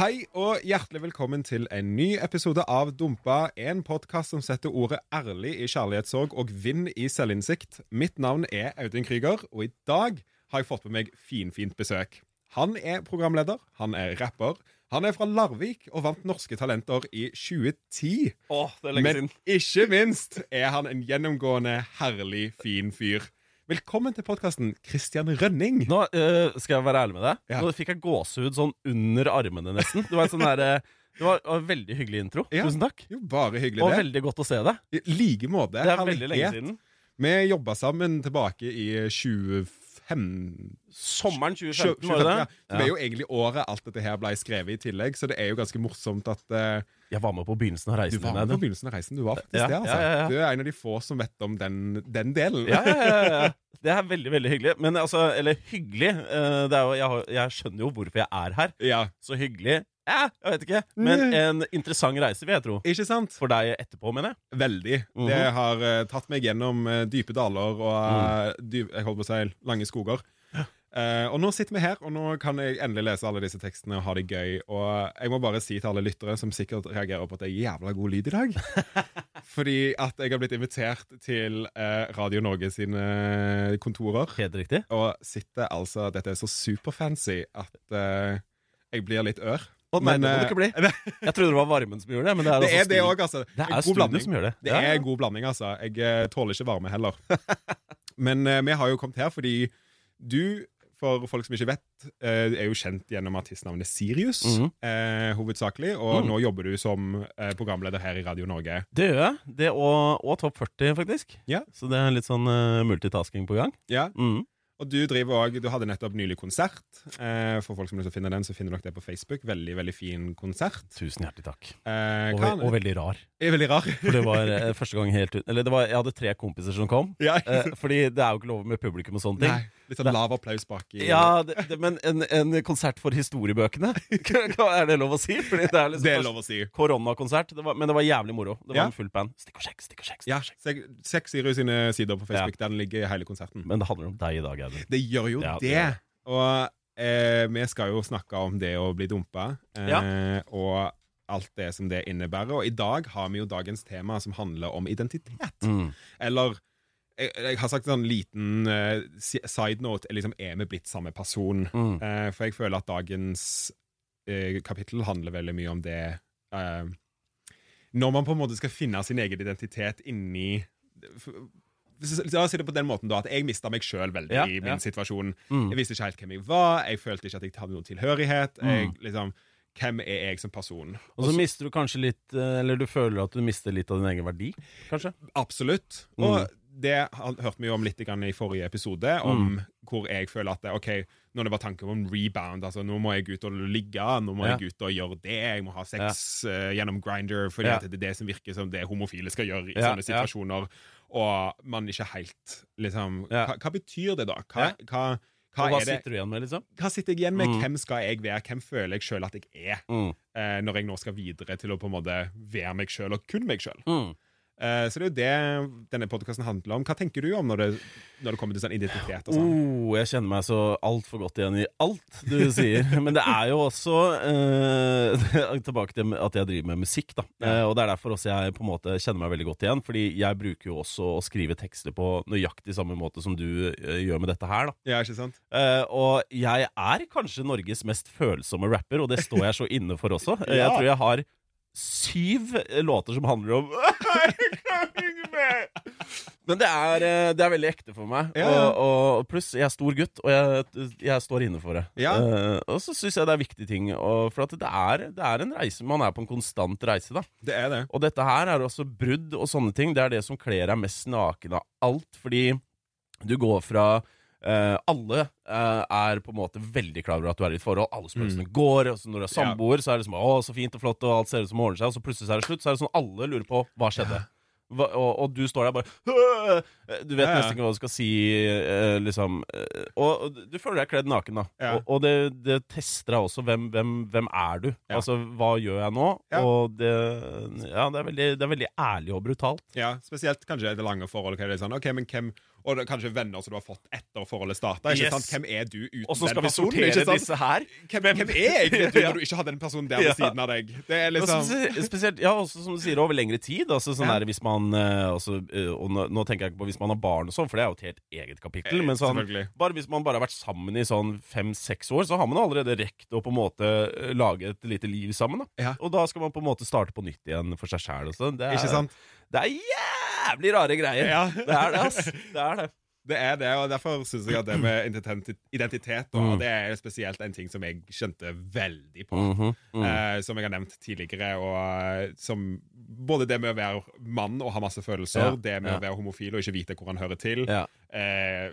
Hei og hjertelig velkommen til en ny episode av Dumpa, en podkast som setter ordet ærlig i kjærlighetssorg og vind i selvinnsikt. Mitt navn er Audun Krüger, og i dag har jeg fått med meg finfint besøk. Han er programleder, han er rapper, han er fra Larvik og vant Norske Talenter i 2010. Åh, det er lenge Men siden. ikke minst er han en gjennomgående herlig, fin fyr. Velkommen til podkasten Christian Rønning. Nå øh, skal jeg være ærlig med deg. Ja. Nå fikk jeg gåsehud sånn under armene, nesten. Det var en sånn derre det var en veldig hyggelig intro. Ja. Tusen takk. Jo, bare hyggelig, Og det. veldig godt å se deg. I like måte. Det er veldig lenge siden. Vi jobba sammen tilbake i 25 Sommeren 2015, 2015, var det det? Det er jo egentlig året alt dette her ble skrevet i tillegg, så det er jo ganske morsomt at uh, Jeg var med på begynnelsen av reisen. du var med på begynnelsen av reisen. Du var faktisk Ja, det, altså. ja, ja, ja. Du er en av de få som vet om den, den delen. Ja, ja, ja, ja. Det er veldig veldig hyggelig. Men altså, eller hyggelig uh, det er jo, jeg, har- jeg skjønner jo hvorfor jeg er her. Ja, Så hyggelig ja, Jeg vet ikke. Men en interessant reise, vil jeg tro. Ikke sant? For deg etterpå, mener jeg. Veldig. Mhm. Det har uh, tatt meg gjennom uh, dype daler og uh, dyp, jeg holdt på å si lange skoger. Og nå sitter vi her, og nå kan jeg endelig lese alle disse tekstene og ha det gøy. Og jeg må bare si til alle lyttere som sikkert reagerer på at det er jævla god lyd i dag Fordi at jeg har blitt invitert til Radio Norge sine kontorer. Helt riktig. Og sitter altså Dette er så superfancy at jeg blir litt ør. Å nei, Men, det må det eh, ikke bli. Jeg trodde det var varmen som gjorde det. Men det er, Det altså er det også, altså. Det er god blanding. som gjør det. Det er en god blanding, altså. Jeg eh, tåler ikke varme heller. Men uh, vi har jo kommet her fordi du, for folk som ikke vet, uh, er jo kjent gjennom artistnavnet Sirius, mm -hmm. uh, hovedsakelig. Og Mm. nå jobber du som eh, programleder her i Radio Norge. Det gjør jeg. Det og, og Topp 40, faktisk. Ja. Så det er litt sånn eh, multitasking på gang. Ja, Mm. Og du driver også, du hadde nettopp nylig konsert. Eh, for folk som å finne den, så finner dere det på Facebook. Veldig, veldig fin konsert. Tusen hjertelig takk. Eh, Og, og veldig rar. veldig rar. For det var eh, første gang helt ut Eller det var, jeg hadde tre kompiser som kom. ja, Eh, fordi det er jo ikke lov med publikum og sånne ting. Nei, litt sånn lav applaus bak i Ja, det, det, Men en, en konsert for historiebøkene, er det lov å si? Fordi det er liksom Det er lov å si. koronakonsert. Det var, men det var jævlig moro. Det var Ja. en full band. Stikk og sjekk, stikk og sjekk. stikk Ja, og sjekk. sek- Seks Sirius sine sider på Facebook. Den ligger hele konserten. Men det handler om deg i dag, Audun. Det gjør jo Ja, det det. Og eh, vi skal jo snakke om det å bli dumpa, eh, og alt det som det innebærer. Og i dag har vi jo dagens tema som handler om identitet. Mm. Eller jeg, jeg har sagt en sånn liten uh, side note. Liksom, er vi blitt samme person? Mm. Uh, for jeg føler at dagens uh, kapittel handler veldig mye om det Når man på en måte skal finne sin egen identitet inni La oss si det på den måten da At jeg mista meg sjøl veldig Ja, i min ja. situasjon. Mm. Jeg visste ikke helt hvem jeg var. Jeg følte ikke at jeg hadde noen tilhørighet. Jeg, Mm. liksom, hvem er jeg som person? Og så mister du kanskje litt eh, Eller du føler at du mister litt av din egen verdi, kanskje? Absolutt. Mm. Og det hørte vi jo om litt i forrige episode, om Mm. hvor jeg føler at det, OK, når det var tanken om rebound, altså nå må jeg ut og ligge, nå må Ja. jeg ut og gjøre det, jeg må ha sex eh, gjennom Grinder, fordi Ja. det er det som virker som det homofile skal gjøre i Ja, sånne ja. situasjoner, og man ikke helt liksom Ja. hva, hva betyr det, da? Hva, Ja. hva, Og hva hva er det? sitter du igjen med, liksom? Hva sitter jeg igjen med? Mm. Hvem skal jeg være? Hvem føler jeg sjøl at jeg er? Mm. eh, når jeg nå skal videre til å på en måte være meg sjøl, og kun meg sjøl. Mm. Eh, så det er jo det denne podkasten handler om. Hva tenker du om når det, når det kommer til sånn identitet og sånn? Oh, jeg kjenner meg så altfor godt igjen i alt du sier. Men det er jo også eh, Tilbake til at jeg driver med musikk, da. Eh, og det er derfor også jeg på en måte kjenner meg veldig godt igjen. Fordi jeg bruker jo også å skrive tekster på nøyaktig samme måte som du eh, gjør med dette her, da. Ja, ikke sant? Eh, og jeg er kanskje Norges mest følsomme rapper, og det står jeg så inne for også. Eh, Ja. Jeg tror jeg har syv eh, låter som handler om! Men det er, eh, det er veldig ekte for meg. Ja, ja. Og, og pluss, jeg er stor gutt, og jeg, jeg står inne for det. Ja. Uh, og så syns jeg det er viktige ting. For det er, det er en reise Man er på en konstant reise, da. Det er det. Og dette her er også brudd og sånne ting. Det er det som kler deg mest naken av alt. Fordi du går fra eh, alle uh, er på en måte veldig klar over at du er i et forhold. Alle spøkelsene går. Og så når du er Mm. Samboer, så er det liksom 'Å, så fint og flott', og alt ser ut som ordner seg. Og så plutselig så er det slutt. Så er det sånn alle lurer på hva skjedde. Hva, og, og du står der bare «Åh!» Du vet Ja, ja. nesten ikke hva du skal si, uh, liksom. Og, og du føler deg kledd naken, da. Ja. Og, og det, det tester deg også. Hvem, hvem, hvem er du? Altså, hva gjør jeg nå? Og det Ja, det er, veldig, det er veldig ærlig og brutalt. Ja, Spesielt kanskje det lange forholdet. er det sånn, ok, men hvem, Og det, er kanskje venner som du har fått etter forholdet starta. Yes. Hvem er du uten Og så den skal vi personen? sortere disse her. Hvem, hvem er egentlig du når du ikke har den personen der ved Ja. siden av deg? Det er liksom spesielt- spesielt, ja, også som du sier, over lengre tid. Altså, sånn Ja. der, hvis man, eh, altså, eh, og nå, nå tenker jeg ikke på hvis man har barn og sånn, for det er jo et helt eget kapittel. Eh, Men sånn, bare hvis man bare har vært sammen i sånn fem-seks år, så har man allerede rekt å på en måte lage et lite liv sammen. Da. Ja. Og da skal man på en måte starte på nytt igjen for seg sjæl. Det, Ikke sant? det er jævlig rare greier. Ja. Det er det, ass. Det er det. Det er det, og derfor syns jeg at det med identitet og Mm. det er spesielt en ting som jeg skjønte veldig på. Mm -hmm, mm. Eh, som jeg har nevnt tidligere. Og eh, som Både det med å være mann og ha masse følelser, Ja, det med ja. å være homofil og ikke vite hvor han hører til, Ja. eh,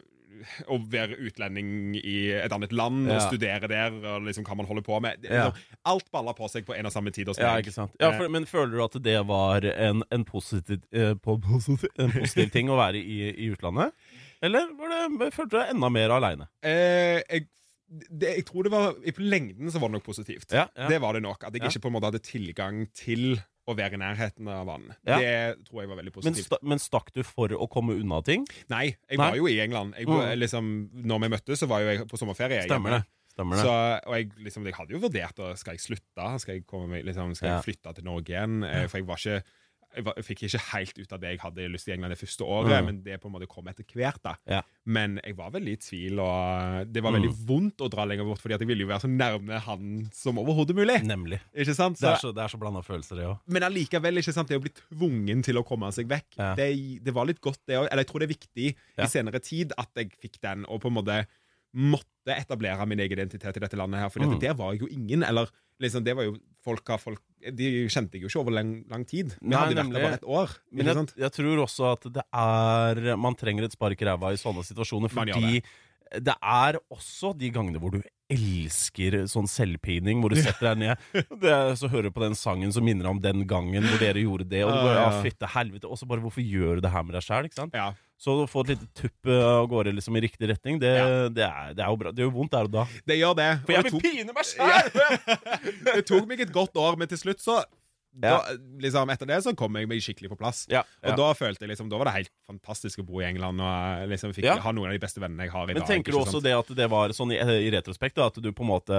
å være utlending i et annet land og studere der, og liksom hva man holder på med. Ja. liksom, alt baller på seg på en og samme tid hos Ja. Ja, Eh. for, men føler du at det var en, en, positiv, eh, positiv, en positiv ting å være i, i utlandet? Eller var det, følte du deg enda mer aleine? Eh, jeg, det, jeg tror det var i- lengden så var det nok positivt. Ja, ja. Det var det nok. At jeg Ja. ikke på en måte hadde tilgang til å være i nærheten av vann. Ja. Det tror jeg var veldig Men, positivt. sta, men stakk du for å komme unna ting? Nei, jeg Nei. var jo i England. Jeg, Mm. liksom, når vi møttes, så var jo jeg på sommerferie. Stemmer det. Stemmer det. Så, og jeg, liksom, jeg hadde jo vurdert å Skal jeg slutte. Skal jeg, komme, liksom, skal jeg flytte til Norge igjen? Eh, For jeg var ikke jeg, fikk ikke helt ut av det jeg hadde lyst til i England det første året, Mm. men det på en måte kom etter hvert. da Ja. Men jeg var veldig i tvil, og det var Mm. veldig vondt å dra lenger bort, Fordi at jeg ville jo være så nærme han som overhodet mulig. Nemlig. Ikke sant? Det er Så, så, det er så blanda følelser, det òg. men allikevel, ikke sant, det å bli tvungen til å komme seg vekk, Ja. det, det var litt godt, det òg. Eller jeg tror det er viktig Ja. i senere tid at jeg fikk den, og på en måte måtte etablere min egen identitet i dette landet her. For Mm. der var jeg jo ingen. Eller liksom, det var jo folk folk De kjente jeg jo ikke over lang, lang tid. Vi Nei, hadde vært der bare et år. Men jeg, jeg tror også at det er Man trenger et spark i ræva i sånne situasjoner, fordi det er også de gangene hvor du elsker sånn selvpining, hvor du setter deg ned det Så hører du på den sangen som minner om den gangen hvor dere gjorde det, og du går bare, ja, ja. fytte helvete, og så bare hvorfor gjør du det her med deg sjæl, ikke sant? Ja. Så å få et lite tupp av gårde liksom i riktig retning, det, Ja. det, er, det er jo bra. Det gjør vondt der og da. Det gjør det. For jeg jeg vil tok- pine meg sjæl! det tok meg et godt år, men til slutt så. Da, liksom, Etter det så kom jeg meg skikkelig på plass. Ja, Og da følte jeg liksom, da var det helt fantastisk å bo i England og liksom fikk Ja. ha noen av de beste vennene jeg har i Men dag. tenker du også sant? det at det var sånn i, i retrospekt, da, at du på en måte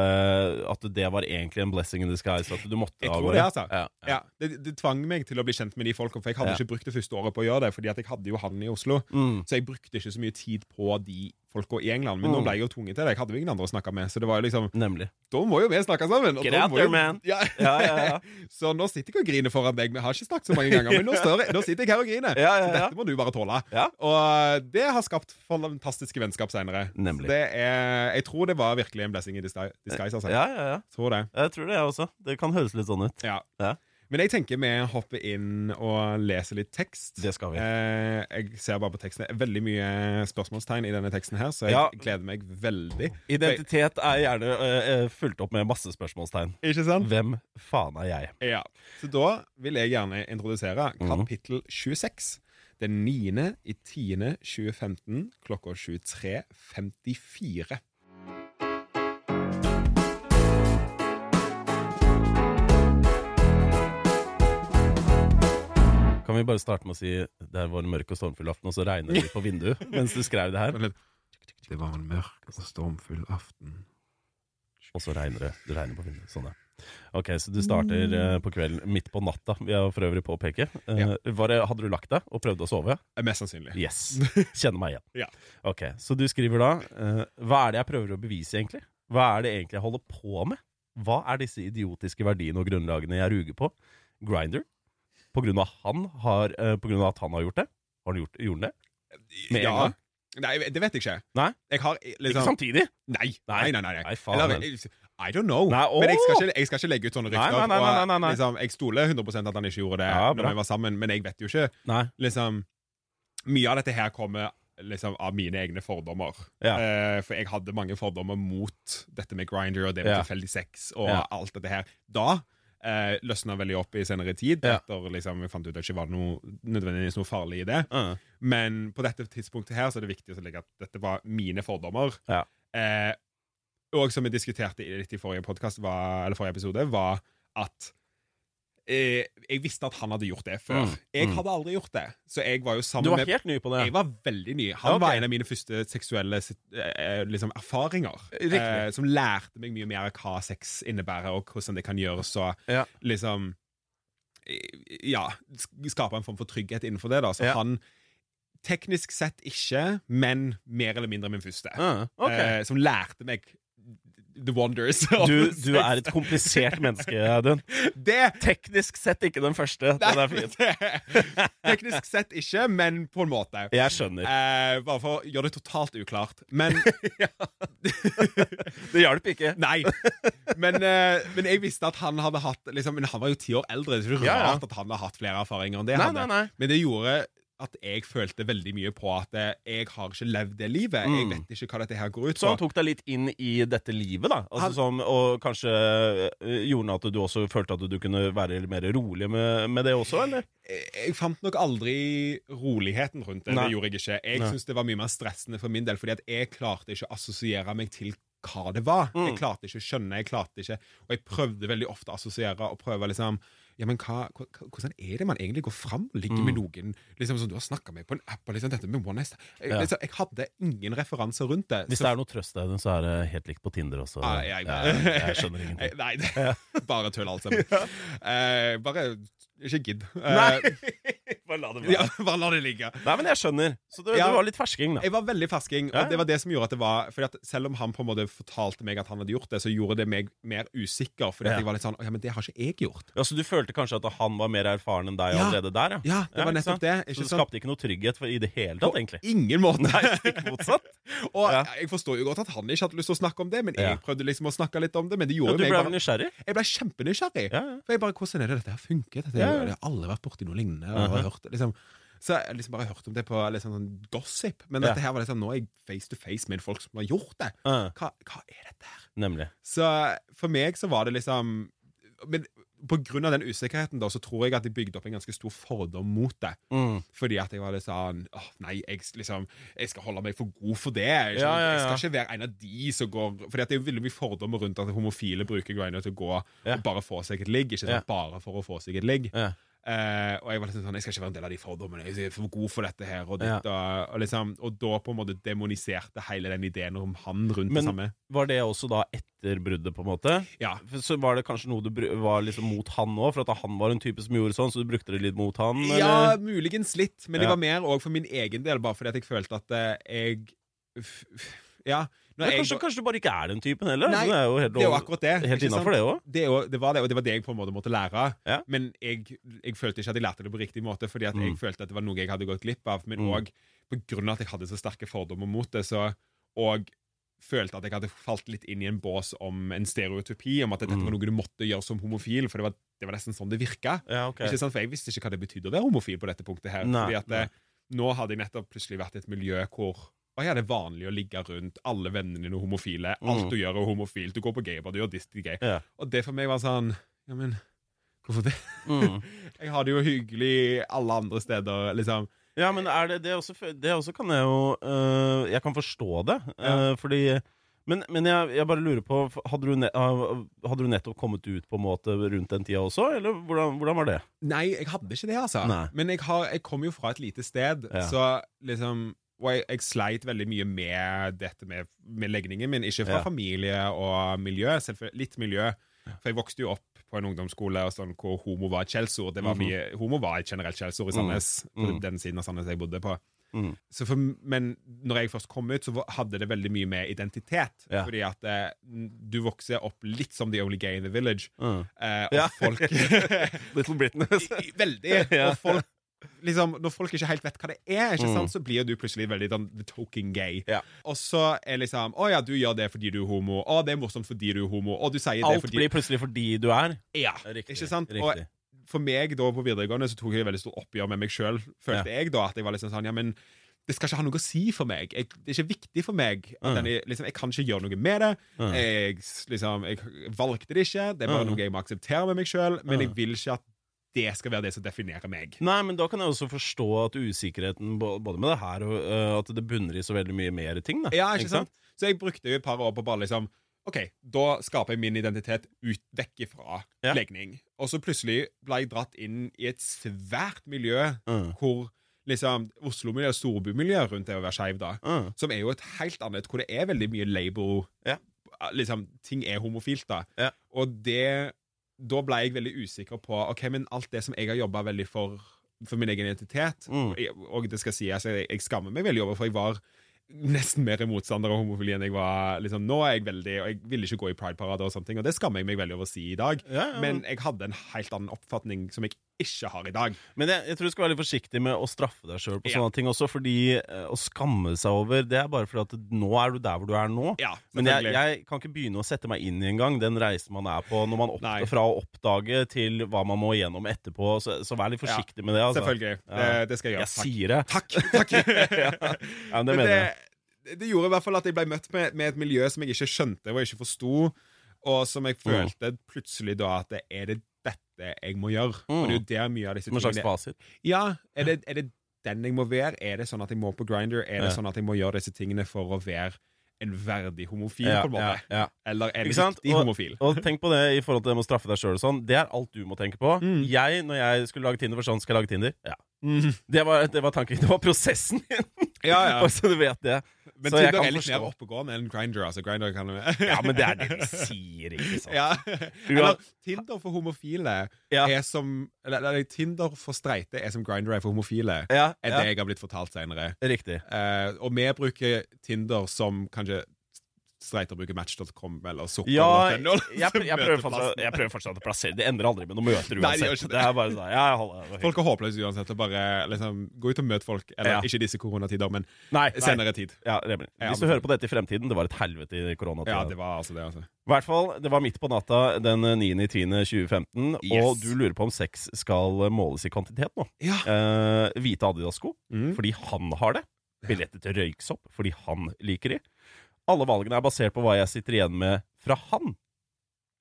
At det var egentlig en blessing in disguise? At du måtte Jeg tror det, altså. Ja, ja. Ja, det, det tvang meg til å bli kjent med de folka, for jeg hadde Ja. ikke brukt det første året på å gjøre det, fordi at jeg hadde jo han i Oslo. Mm. Så jeg brukte ikke så mye tid på de folka i England. Men nå Mm. ble jeg jo tvunget til det. Jeg hadde jo ingen andre å snakke med, så det var jo liksom Nemlig. Da må jo vi snakke sammen! Get out there, man. Ja. Ja, ja, ja. så nå sitter jeg og griner foran deg. Vi har ikke snakket så mange ganger, men nå, jeg, nå sitter jeg her og griner. Ja, ja, Så ja. dette må du bare tåle. Ja. Og det har skapt fantastiske vennskap er, jeg tror det var virkelig en blessing i disguise. disguise altså. Ja, ja, ja. Tror det. Jeg tror det, jeg også. Det kan høres litt sånn ut. Ja. Men jeg tenker vi hopper inn og leser litt tekst. Det skal vi. Eh, jeg ser bare på teksten. Det er veldig mye spørsmålstegn i denne teksten her, så jeg Ja. gleder meg veldig. Identitet er gjerne eh, eh, fulgt opp med masse spørsmålstegn. Ikke sant? Hvem faen er jeg? Ja. Så da vil jeg gjerne introdusere Mhm. kapittel 26. Den 9. i 10. 2015 klokka 23.54. Kan vi bare starte med å si det var en mørk og stormfull aften, og så regner det litt på vinduet mens du skrev det her? Det var en mørk og stormfull aften. Og så regner det. Det regner på vinduet. Sånn, ja. Ok, så du starter eh, på kvelden midt på natta, vil jeg for øvrig påpeke. Eh, Ja. var det, hadde du lagt deg og prøvd å sove? Eh, Mest sannsynlig. Yes. Kjenner meg igjen. Ja. Ok, Så du skriver da Hva er det jeg prøver å bevise, egentlig? Hva er det egentlig jeg holder på med? Hva er disse idiotiske verdiene og grunnlagene jeg ruger på? Grinder? Av han har eh, På grunn av at han har gjort det? Har han gjort, han det? Med ja. Nei, det vet jeg ikke. Nei? Jeg har liksom... Ikke samtidig? Nei. Nei. Nei, nei, nei. Faen, Eller, I don't know. Nei, men jeg skal, ikke, jeg skal ikke legge ut sånne rykter. nei, nei, nei, liksom, jeg stoler 100% at han ikke gjorde det Ja, når vi var sammen, men jeg vet jo ikke Nei. liksom Mye av dette her kommer liksom av mine egne fordommer. Ja. Uh, for jeg hadde mange fordommer mot dette med grinder og det med Ja. tilfeldig sex og Ja. alt dette her. Da eh, løsna veldig opp i senere tid. Ja. Etter liksom, Vi fant ut at det ikke var noe, nødvendigvis noe farlig i det. Uh. Men på dette tidspunktet her så er det viktig å legge at dette var mine fordommer. Ja. Eh, og som vi diskuterte litt i forrige podcast, var, eller forrige episode, var at eh, jeg visste at han hadde gjort det før. Mm, Jeg mm. hadde aldri gjort det. Så jeg var jo sammen Du var med helt ny på det. jeg var veldig ny. Han okay. var en av mine første seksuelle eh, liksom, erfaringer. Eh, som lærte meg mye mer hva sex innebærer, og hvordan det kan gjøres. Og Ja. liksom eh, Ja, skape en form for trygghet innenfor det. da Så Ja. han Teknisk sett ikke, men mer eller mindre min første. Uh, okay. eh, som lærte meg the wonders. Du, du er et komplisert menneske, Audun. Teknisk sett ikke den første. Den er fin. Teknisk sett ikke, men på en måte. Jeg skjønner. Eh, bare for å gjøre det totalt uklart. Men Det hjalp ikke. Nei. Men, eh, men jeg visste at han hadde hatt liksom, Men han var jo ti år eldre. Det er ikke Ja, ja. at han har hatt flere erfaringer enn det. Nei, nei, nei. Men det gjorde at jeg følte veldig mye på at eh, jeg har ikke levd det livet. Jeg Mm. vet ikke hva dette her går ut Så han tok deg litt inn i dette livet, da? Altså Han- som, og kanskje øh, gjorde at du også følte at du kunne være mer rolig med, med det også, eller? Jeg, jeg fant nok aldri roligheten rundt det. Nei. Det gjorde jeg ikke. Jeg syns det var mye mer stressende for min del, fordi at jeg klarte ikke å assosiere meg til hva det var. Mm. Jeg klarte ikke å skjønne, jeg klarte ikke Og jeg prøvde veldig ofte å assosiere og prøve liksom ja, men hva, hvordan er det man egentlig går fram ligger Mm. med noen liksom som du har snakka med på en app? Og liksom dette med one night jeg, Ja. liksom, jeg hadde ingen referanser rundt det. Hvis Så- det er noe trøst der, så er det helt likt på Tinder også. Ah, jeg, jeg, jeg skjønner ingenting. Nei, det bare tull, alt sammen. Uh, bare ikke gidd. Eh, Nei! Bare la det være. ja, bare la det ligge. Nei, men jeg skjønner. Så du, Ja. du var litt fersking, da. Jeg var veldig fersking, ja. og det var det som gjorde at det var Fordi at Selv om han på en måte fortalte meg at han hadde gjort det, så gjorde det meg mer usikker. Fordi at jeg var litt sånn Ja, men det har ikke jeg gjort. Ja, så du følte kanskje at han var mer erfaren enn deg allerede der, ja? Ja, det var nettopp det. det. Så Ikke det skapte ikke noe trygghet for, i det hele tatt, egentlig? Ingen måte. Nei, stikk motsatt. og jeg forstår jo godt at han ikke hadde lyst til å snakke om det, men jeg prøvde liksom å snakke litt om det. Men det Ja, du ble bare nysgjerrig? Jeg ble kjempenysgjerrig. For jeg bare, Hvordan er det dette her funker? Dette, Jeg har alle vært borti noe lignende. Og Mhm. hørt, liksom, så jeg har liksom bare hørt om det på liksom sånn gossip. Men dette her var liksom, nå er jeg face to face med folk som har gjort det. Ja, Hva, hva er dette her? nemlig. Så for meg så var det liksom Men av den usikkerheten da, så tror jeg at jeg bygde opp en ganske stor fordom mot det. Mm. Fordi at jeg var litt sånn åh, Nei, jeg, liksom, jeg skal holde meg for god for det. Jeg, Ja, ja, ja. jeg skal ikke være en av de som går Fordi at det er veldig mye fordommer rundt at homofile bruker greiene til å gå og bare få seg et ligg. Ikke. Bare for å få seg et ligg. Eh, og jeg var liksom sånn, jeg skal ikke være en del av de fordommene. Jeg er for god for dette her. Og, Ja. og, og, liksom, og da på en måte demoniserte hele den ideen om han rundt Men- det samme. Var det også da etter bruddet, på en måte? Ja. Så var det kanskje noe du var liksom mot han òg, for at han var en type som gjorde sånn, så du brukte det litt mot han? Ja, muligens litt, men det Ja. var mer òg for min egen del, bare fordi at jeg følte at eh, jeg Ja. Når kanskje, jeg kanskje, du bare ikke er den typen heller? Nei, det er jo helt, det er jo akkurat det. helt innafor, det òg. Det, det var det, og det var det jeg på en måte måtte lære. Ja. Men jeg, jeg følte ikke at jeg lærte det på riktig måte, fordi at jeg Mm. følte at det var noe jeg hadde gått glipp av. Men Mm. òg på grunn av at jeg hadde så sterke fordommer mot det, så og følte at jeg hadde falt litt inn i en bås om en stereotypi, om at dette Mm. var noe du måtte gjøre som homofil, for det var, det var nesten sånn det virka. Ja, okay. For jeg visste ikke hva det betydde å være homofil på dette punktet her. Nei, fordi at det, nå hadde jeg nettopp plutselig vært i et miljø hvor å ja, det vanlig å ligge rundt. Alle vennene dine homofile. Alt Mm. du gjør, er homofilt. Du går på gaybar, du gjør diss gay. Ja. Og det for meg var sånn Ja, men hvorfor det? Mm. Jeg har det jo hyggelig alle andre steder, liksom. Ja, men det det også, det også kan jeg jo øh, Jeg kan forstå det, Ja. øh, fordi men, men jeg, jeg bare lurer på hadde du, ne hadde du nettopp kommet ut på en måte rundt den tida også, eller hvordan, hvordan var det? Nei, jeg hadde ikke det, altså. Nei. Men jeg, har, jeg kom jo fra et lite sted, Ja. så liksom Og jeg, jeg sleit veldig mye med dette med, med legningen min. Ikke fra Ja. familie og miljø, selvfølgelig litt miljø. For jeg vokste jo opp på en ungdomsskole sånn, hvor homo var et skjellsord. Det var Mhm. mye, Homo var et generelt skjellsord i Sandnes, på Mhm. den siden av Sandnes jeg bodde på. Mm. Så for, men når jeg først kom ut, så hadde det veldig mye med identitet. Ja. Fordi at eh, du vokser opp litt som the only gay in the village. Mm. Eh, og Ja. folk Little Britain. Veldig. Ja. Og folk liksom, Når folk ikke helt vet hva det er, ikke Mm. så blir du plutselig veldig sånn the token gay. Ja. Og så er liksom Å ja, du gjør det fordi du er homo. Å, det er morsomt fordi du er homo. Og du sier det Alt blir plutselig fordi du er. Ja, Riktig. ikke sant? Riktig. Og for meg da på videregående så tok jeg veldig stort oppgjør med meg sjøl, følte jeg da. At jeg var liksom sånn Ja, men det skal ikke ha noe å si for meg. Jeg, det er ikke viktig for meg. Mm. den er, liksom, jeg kan ikke gjøre noe med det. Mm. Jeg, liksom, jeg valgte det ikke. Det er bare Mm. noe jeg må akseptere med meg sjøl. Men Mm. jeg vil ikke at det skal være det som definerer meg. Nei, men da kan jeg også forstå at usikkerheten både med det her og uh, at det bunner i så veldig mye mer ting. Da. Ja, ikke sant? Så jeg brukte jo et par år på bare liksom OK, da skaper jeg min identitet ut vekk ifra Ja. legning. Og så plutselig ble jeg dratt inn i et svært miljø Mm. hvor liksom Oslo-miljø og storbymiljø rundt det å være skeiv, da. Mm. Som er jo et helt annet, hvor det er veldig mye label Ja. Liksom, ting er homofilt, da. Ja. Og det Da ble jeg veldig usikker på OK, men alt det som jeg har jobba veldig for for min egen identitet, Mm. og og det skal sies, jeg, jeg skammer meg veldig over, for jeg var nesten mer motstander av homofili enn jeg var liksom, Nå er jeg veldig Og jeg ville ikke gå i prideparader og sånne ting, og det skammer jeg meg veldig over å si i dag. Ja, ja, Men jeg hadde en helt annen oppfatning som jeg ikke har i dag. Men jeg, jeg tror du skal være litt forsiktig med å straffe deg sjøl på Ja. sånne ting også, fordi eh, å skamme seg over Det er bare fordi at nå er du der hvor du er nå. Ja, Men jeg, jeg kan ikke begynne å sette meg inn i engang den reisen man er på når man opp, Nei. fra å oppdage til hva man må igjennom etterpå. Så, så vær litt forsiktig med det. Altså. Selvfølgelig. Ja. Det, det skal jeg Jeg gjøre. Takk. sier det. Takk. takk. Ja, men det Men mener jeg. det, det gjorde i hvert fall at jeg ble møtt med, med et miljø som jeg ikke skjønte og ikke forsto, og som jeg følte plutselig da at det er det dette jeg må gjøre. Mm. Og det er jo der mye av disse tingene en slags fasit. Ja, er det, er det den jeg må være? Er det sånn at jeg må på Grinder? Er det Ja. sånn at jeg må gjøre disse tingene for å være en verdig homofil, Ja, på en måte? ja, ja. Eller er sant? riktig homofil? Og tenk på det i forhold til det med å straffe deg sjøl og sånn. Det er alt du må tenke på. Mm. Jeg, når jeg skulle lage Tinder, for sånn Skal jeg lage Tinder? Ja. Mm. Det var, det var tanken. Det var prosessen min. Ja, ja. Bare så du vet det. Men Tinder er litt mer oppegående enn Grinder. Altså. Grinder kan Ja, men det er det de sier, ikke sant? Ja. Eller Tinder for homofile Ja. er som Eller, Tinder for streite er som Grinder er for homofile. Ja, Er det jeg har blitt fortalt senere. Riktig. Eh, og vi bruker Tinder som kanskje streiter bruke Match.com eller sukker. Ja, eller jeg, som jeg, prøver fortsatt, jeg prøver fortsatt å plassere Det ender aldri med noen møter uansett. Nei, det. det. er bare sånn Ja, jeg holder Folk er håpløse uansett. Bare liksom, Gå ut og møt folk. Eller Ja. ikke disse koronatider, men Nei, nei. senere tid. Ja, Hvis du hører på dette i fremtiden, det var et helvete i koronatida. Ja, det var altså det, altså. I hvert fall, det var midt på natta den 9.10.2015, og du lurer på om sex skal måles i kvantitet nå. Ja. Eh, hvite Adidas-sko, Mm. fordi han har det. Billetter til røyksopp, fordi han liker de. Alle valgene er basert på hva jeg sitter igjen med fra han.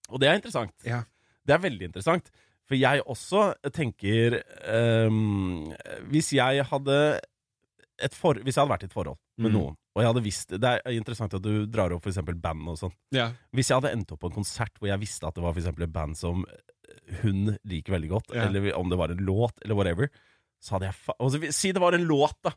Og det er interessant. Ja. Det er veldig interessant. For jeg også tenker um, Hvis jeg hadde et for, Hvis jeg hadde vært i et forhold med Mm. noen, og jeg hadde visst Det er interessant at du drar opp eksempel band og sånn. ja. Hvis jeg hadde endt opp på en konsert hvor jeg visste at det var for et band som hun liker veldig godt, Ja. eller om det var en låt, eller whatever, så hadde jeg fa altså, Si det var en låt, da!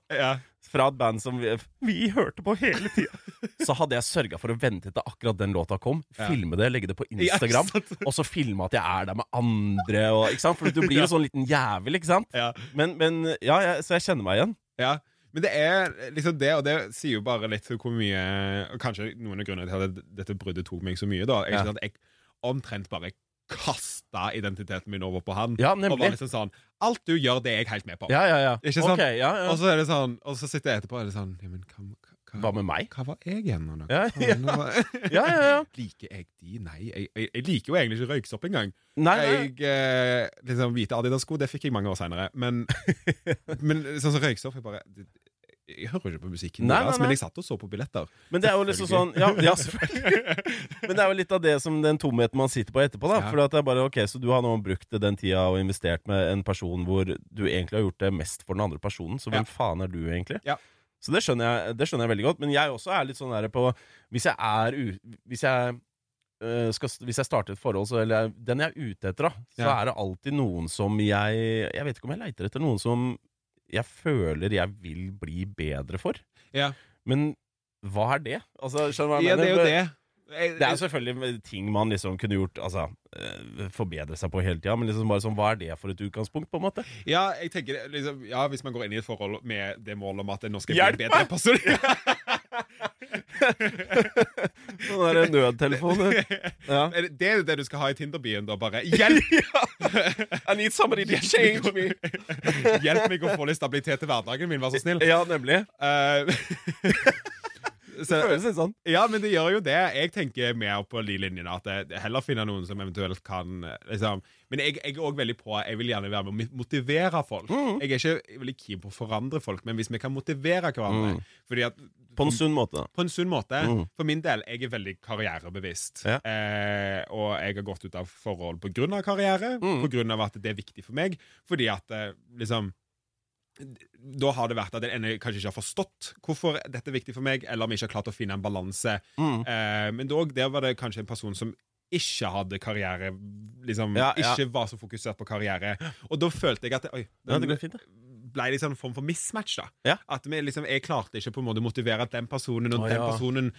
Ja. Fra et band som vi, vi hørte på hele tida. Så hadde jeg sørga for å vente til akkurat den låta kom, Ja. filme det, legge det på Instagram, ja, og så filme at jeg er der med andre. Og, ikke sant? For du blir jo sånn liten jævel, ikke sant? ja. Men, men ja, jeg, så jeg kjenner meg igjen. Ja, men det er liksom det, og det sier jo bare litt hvor mye og Kanskje noen av grunnene til at dette bruddet tok meg så mye. da Jeg, Ja. at jeg omtrent bare kasta identiteten min over på han. Ja, og var liksom sånn Alt du gjør, det er jeg helt med på. Ja, ja, ja. Ikke sant? Okay, ja, ja. Og så er det sånn Og så sitter jeg etterpå og er det sånn ja, men hva, hva, Hva med meg? hva var jeg igjen nå? Ja, Ja, Ja, ja, ja. Liker jeg de? Nei, jeg, jeg, jeg liker jo egentlig ikke røyksopp engang. Nei, nei. Jeg, eh, liksom Hvite Adidas-sko, det fikk jeg mange år seinere. Men, men sånn som røyksopp jeg bare Jeg hører ikke på musikken Nei, deres, nei, nei. men jeg satt og så på billetter. Men det er jo liksom sånn ja, ja, selvfølgelig. Men det er jo litt av det som den tomheten man sitter på etterpå. da Ja. For at det er bare, ok, Så du har nå brukt den tida og investert med en person hvor du egentlig har gjort det mest for den andre personen. Så hvem Ja. faen er du, egentlig? Ja. Så det skjønner, jeg, det skjønner jeg veldig godt. Men jeg også er litt sånn der på Hvis jeg er. Hvis jeg øh, skal, hvis jeg starter et forhold, så, eller den jeg er ute etter, da, så Ja. er det alltid noen som jeg Jeg vet ikke om jeg leiter etter noen som jeg føler jeg vil bli bedre for. Ja, Men hva er det? Altså, skjønner du hva jeg ja det er jo det. Det er selvfølgelig ting man liksom kunne gjort Altså, eh, forbedre seg på hele tida, men liksom bare sånn, hva er det for et utgangspunkt, på en måte? ja, jeg tenker liksom, ja, Hvis man går inn i et forhold med det målet om at nå skal jeg bli en bedre person Sånn der nødtelefon. Ja. Er det det er det du skal ha i Tinder-byen, da? Bare hjelp! I need somebody to change me. hjelp meg å få litt stabilitet i hverdagen min, vær så snill. Ja, nemlig. Eh, Det føles litt sånn. ja, men det gjør jo det. Jeg tenker mer på de linjene at jeg heller finner noen som eventuelt kan liksom. Men jeg, jeg er òg veldig på Jeg vil gjerne være med å motivere folk. Mm. Jeg er ikke veldig keen på å forandre folk, men hvis vi kan motivere hverandre Mm. Fordi at På en sunn måte. på en sunn måte. Mm. For min del, jeg er veldig karrierebevisst. Ja. Eh, og jeg har gått ut av forhold av karriere, Mm. av at det er viktig for meg. Fordi at eh, liksom Da har det vært at den ene kanskje ikke har forstått hvorfor dette er viktig for meg, eller om jeg ikke har klart å finne en balanse. Mm. Eh, men dog, der var det kanskje en person som ikke hadde karriere Liksom Ja, ja. ikke var så fokusert på karriere. Og da følte jeg at Oi, Ja, det den- går fint, ble liksom en form for mismatch. da Ja. At vi liksom, Jeg klarte ikke på en måte motivere den personen, og Å, den ja. personen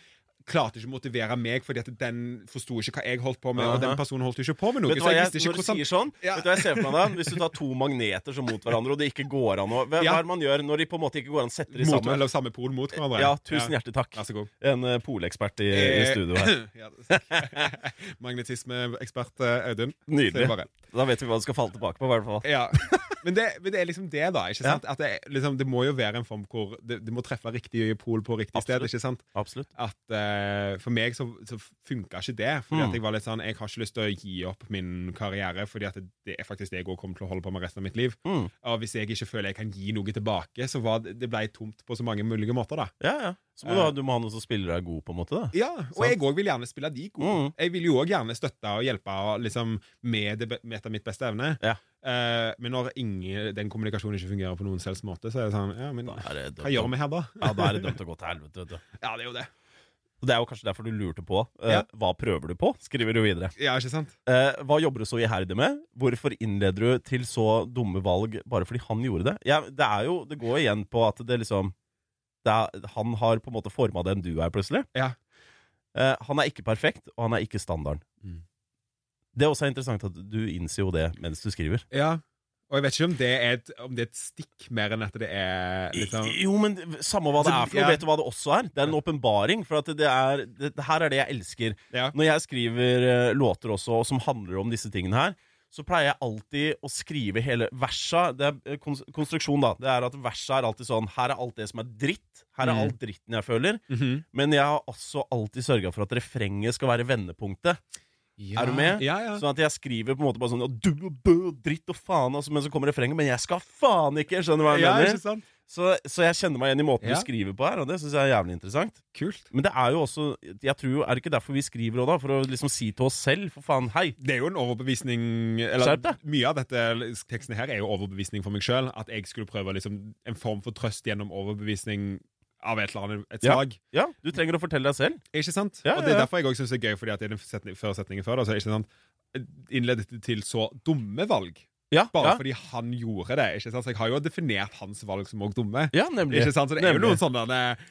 klarte ikke å motivere meg fordi at den forsto ikke hva jeg holdt på med, og den personen holdt ikke på med noe. Vet du hva jeg jeg, hvordan sånn, Ja. vet du hva jeg ser for meg da? Hvis du tar to magneter som mot hverandre, og det ikke går an å Hva, Ja. er det man gjør når de på en måte ikke går an å sette de mot, sammen? Eller samme pol mot hverandre. Ja, tusen hjertelig takk. En uh, polekspert i, i Eh, studio her. ja, Magnetismeekspert eh, Audun. Nydelig. bare- Da vet vi hva du skal falle tilbake på, i hvert fall. Ja. Men det, men det er liksom det, da. ikke Ja. sant? At det, liksom, det må jo være en form hvor det, det må treffe riktig pol på riktig sted. Ikke sant? Absolutt. At eh, For meg så, så funka ikke det. Fordi Mm. at Jeg var litt sånn, jeg har ikke lyst til å gi opp min karriere, fordi at det er faktisk det jeg kommer til å holde på med resten av mitt liv. Mm. Og hvis jeg ikke føler jeg kan gi noe tilbake, så var det, det ble tomt på så mange mulige måter. da Ja, ja. Så må du, ha, du må ha noen som spiller deg god, på en måte. da Ja, Og sånn. jeg òg vil gjerne spille de gode. Mm. Jeg vil jo òg gjerne støtte og hjelpe og liksom, med, det, med etter mitt beste evne. Ja. Uh, men når ingen, den kommunikasjonen ikke fungerer på noen selvs måte, så er det sånn Ja, men det hva gjør vi her, da? Ja, da er det dømt å gå til helvete. vet du Ja, det er jo det. Og Det er jo kanskje derfor du lurte på. eh, Ja. Hva prøver du på? Skriver du videre. Ja, ikke sant? Eh, hva jobber du så iherdig med? Hvorfor innleder du til så dumme valg bare fordi han gjorde det? Ja, det er jo, det går igjen på at det liksom det er, Han har på en måte forma den du er, plutselig. Ja. Eh, han er ikke perfekt, og han er ikke standarden. Mm. Det er også interessant at du innser jo det mens du skriver. Ja. Og jeg vet ikke om det er et, om det er et stikk mer enn at det er liksom Jo, men samme hva det Altså, er for noe, ja. vet du hva det også er? Det er en åpenbaring. For at det er det, her er det jeg elsker. Ja. Når jeg skriver eh, låter også som handler om disse tingene her, så pleier jeg alltid å skrive hele versa. Det er eh, konstruksjon, da. Det er at versa er alltid sånn Her er alt det som er dritt. Her er Mm. alt dritten jeg føler. Mhm. Men jeg har også alltid sørga for at refrenget skal være vendepunktet. Ja. Er du med? Ja, ja. Sånn at jeg skriver på en måte bare sånn Du bø dritt og faen, altså, men så kommer refrenget. Men jeg skal faen ikke! Skjønner du hva jeg ja, mener? ikke sant? Så, så jeg kjenner meg igjen i måten Ja. du skriver på her, og det syns jeg er jævlig interessant. Kult. Men det er jo også Jeg tror jo, Er det ikke derfor vi skriver òg, da? For å liksom si til oss selv For faen, hei! Det er jo en overbevisning eller. Mye av dette teksten her er jo overbevisning for meg sjøl. At jeg skulle prøve liksom, en form for trøst gjennom overbevisning av et eller annet et Ja. slag. Ja, du trenger å fortelle deg selv. Ikke sant? Ja, Og det er derfor jeg også syns det er gøy, fordi at i den setning, før setningen før da, så ikke sant innledet til så dumme valg. Ja, Bare fordi han gjorde det. ikke sant? Så jeg har jo definert hans valg som også dumme. ja nemlig. Ikke sant? Så det er jo noen sånne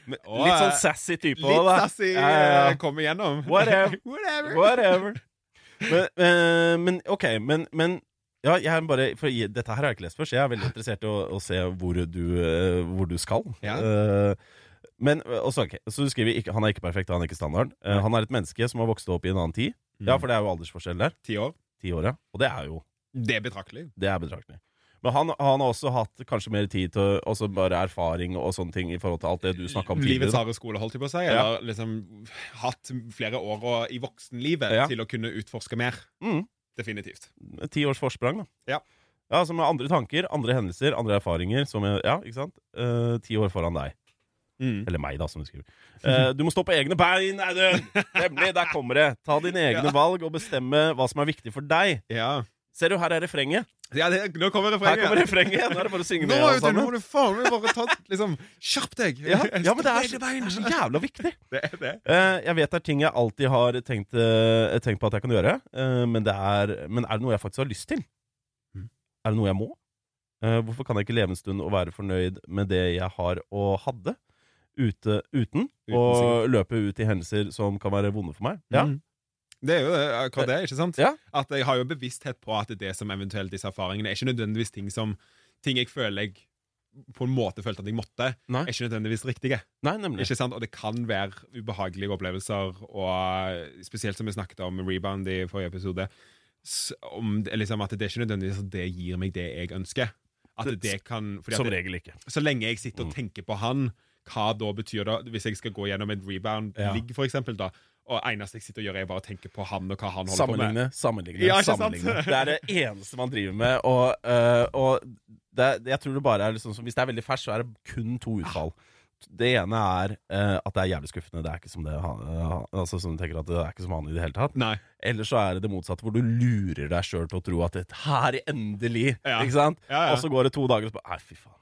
Litt sånn eh, sassy type Litt også, da. sassy Ja, ja, ja. eh, kommer igjennom. Whatever. Whatever. Whatever. Men, eh, men OK, men, men ja, jeg bare, for Dette her har jeg ikke lest før, så jeg er veldig interessert i å, å se hvor du, hvor du skal. Ja. Eh, men eh, også, okay, Så du skriver ikke, han er ikke perfekt, han er ikke standard. Uh, han er et menneske som har vokst opp i en annen tid. Ja, For det er jo aldersforskjell der. Ti år. Ti år, ja. Og det er jo Det er betraktelig. Det er betraktelig. Men han, han har også hatt kanskje mer tid til også bare erfaring og sånne ting i forhold til alt det du snakka om tidligere. Livets harde skole, holdt jeg på å si. Ja. Eller liksom hatt flere år og- i voksenlivet Ja. til å kunne utforske mer. Mm. Definitivt. Ti års forsprang, da. Ja. Ja, Som Med andre tanker, andre hendelser, andre erfaringer. Som er, ja, ikke sant? Uh, ti år foran deg. Mm. Eller meg, da, som du skriver. Uh, du må stå på egne bein, Audun! Nemlig, der kommer det. Ta dine egne Ja. valg og bestemme hva som er viktig for deg. Ja. Ser du, her er refrenget. ja det, nå kommer Her refrenget. kommer refrenget. Nå er det bare å synge Nå, med vet du, nå må du faen meg bare ta liksom Skjerp deg! Ja, ja, men det er, så, det er så jævla viktig. Det er det. Uh, jeg vet det er ting jeg alltid har tenkt, uh, tenkt på at jeg kan gjøre, men, det er, men er det noe jeg faktisk har lyst til? Mm. Er det noe jeg må? Hvorfor kan jeg ikke leve en stund og være fornøyd med det jeg har og hadde, ute, uten, Uten og løpe ut i hendelser som kan være vonde for meg? Ja. Mm. Det er jo det, akkurat det, ikke sant? Ja. At jeg har jo bevissthet på at det som eventuelt disse erfaringene er ikke nødvendigvis ting som Ting jeg føler jeg på en måte følte at jeg måtte, Nei. er ikke nødvendigvis riktige. Nei, nemlig. Ikke sant? Og det kan være ubehagelige opplevelser, og spesielt som vi snakket om rebound i forrige episode, om liksom at det er ikke nødvendigvis at det gir meg det jeg ønsker. At Det- kan Som regel ikke. Så lenge jeg sitter og Mm. tenker på han, hva da betyr det hvis jeg skal gå gjennom en rebound-ligg, for eksempel, da. Og eneste jeg sitter og gjør, er bare å tenke på han og hva han holder på med. Sammenligne, Ja, sammenligne. Det er det eneste man driver med. Og, øh, og det, jeg tror det bare er liksom Hvis det er veldig ferskt, så er det kun to utfall. Det ene er øh, at det er jævlig skuffende. Det er ikke som det øh, Altså som tenker at det er ikke som han i det hele tatt. Nei. Eller så er det det motsatte, hvor du lurer deg sjøl til å tro at dette her endelig Ja. Ikke sant? Ja, ja. Og så går det to dager, og så bare Nei, fy faen.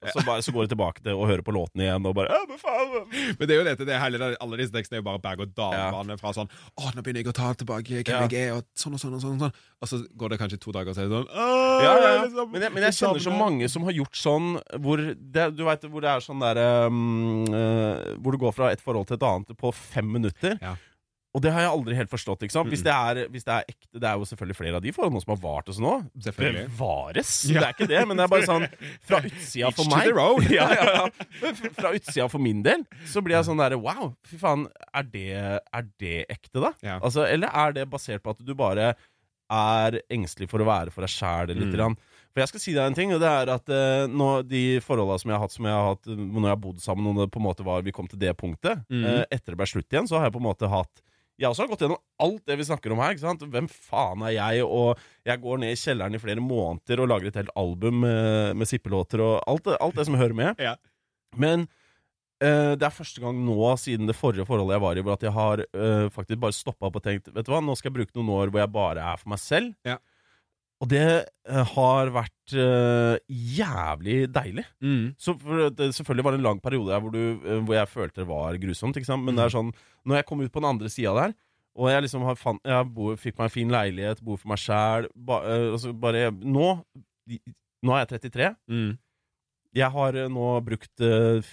Og så, bare, så går de tilbake til å høre på låten igjen, og bare «Ja, men faen. Men det er jo dette, det er hele, alle disse tekstene er jo bare berg-og-dal-bane fra sånn Å, nå begynner jeg å ta tilbake hvem Ja. jeg er, og sånn og sånn og sånn. Og, sånn. og så går det kanskje to dager, og så er det sånn Ja, ja, ja. liksom, Men, jeg, men jeg kjenner så mange som har gjort sånn hvor det, Du vet, hvor det er sånn derre um, uh, Hvor du går fra et forhold til et annet på fem minutter. Og det har jeg aldri helt forstått. ikke sant? Hvis, det er, hvis det er ekte Det er jo selvfølgelig flere av de forholdene som har vart og sånn òg. Bevares! Ja. Det er ikke det, men det er bare sånn Fra utsida for meg ja, ja, ja. Fra utsida for min del så blir jeg sånn derre Wow, fy faen. Er det, er det ekte, da? Ja. Altså, eller er det basert på at du bare er engstelig for å være for deg sjæl litt? Mm. For jeg skal si deg en ting, og det er at uh, nå, de forholda som jeg har hatt Som jeg har hatt eh, når jeg har bodd sammen, og det på en måte var vi kom til det punktet Mm. uh, Etter det ble slutt igjen, så har jeg på en måte hatt jeg også har gått gjennom alt det vi snakker om her. ikke sant? Hvem faen er jeg? Og jeg går ned i kjelleren i flere måneder og lager et helt album med, med sippelåter og alt det, alt det som hører med. Ja. Men uh, det er første gang nå siden det forrige forholdet jeg var i, hvor at jeg har uh, faktisk bare stoppa opp og tenkt Vet du hva, nå skal jeg bruke noen år hvor jeg bare er for meg selv. Ja. Og det eh, har vært uh, jævlig deilig. Mm. Så for det selvfølgelig var det en lang periode hvor, du, eh, hvor jeg følte det var grusomt. Ikke sant? Men det er sånn, når jeg kom ut på den andre sida der, og jeg liksom har fan, jeg bor, fikk meg en fin leilighet, bor for meg sjæl ba, uh, altså bare Nå Nå er jeg 33. Mm. Jeg har eh, nå brukt eh,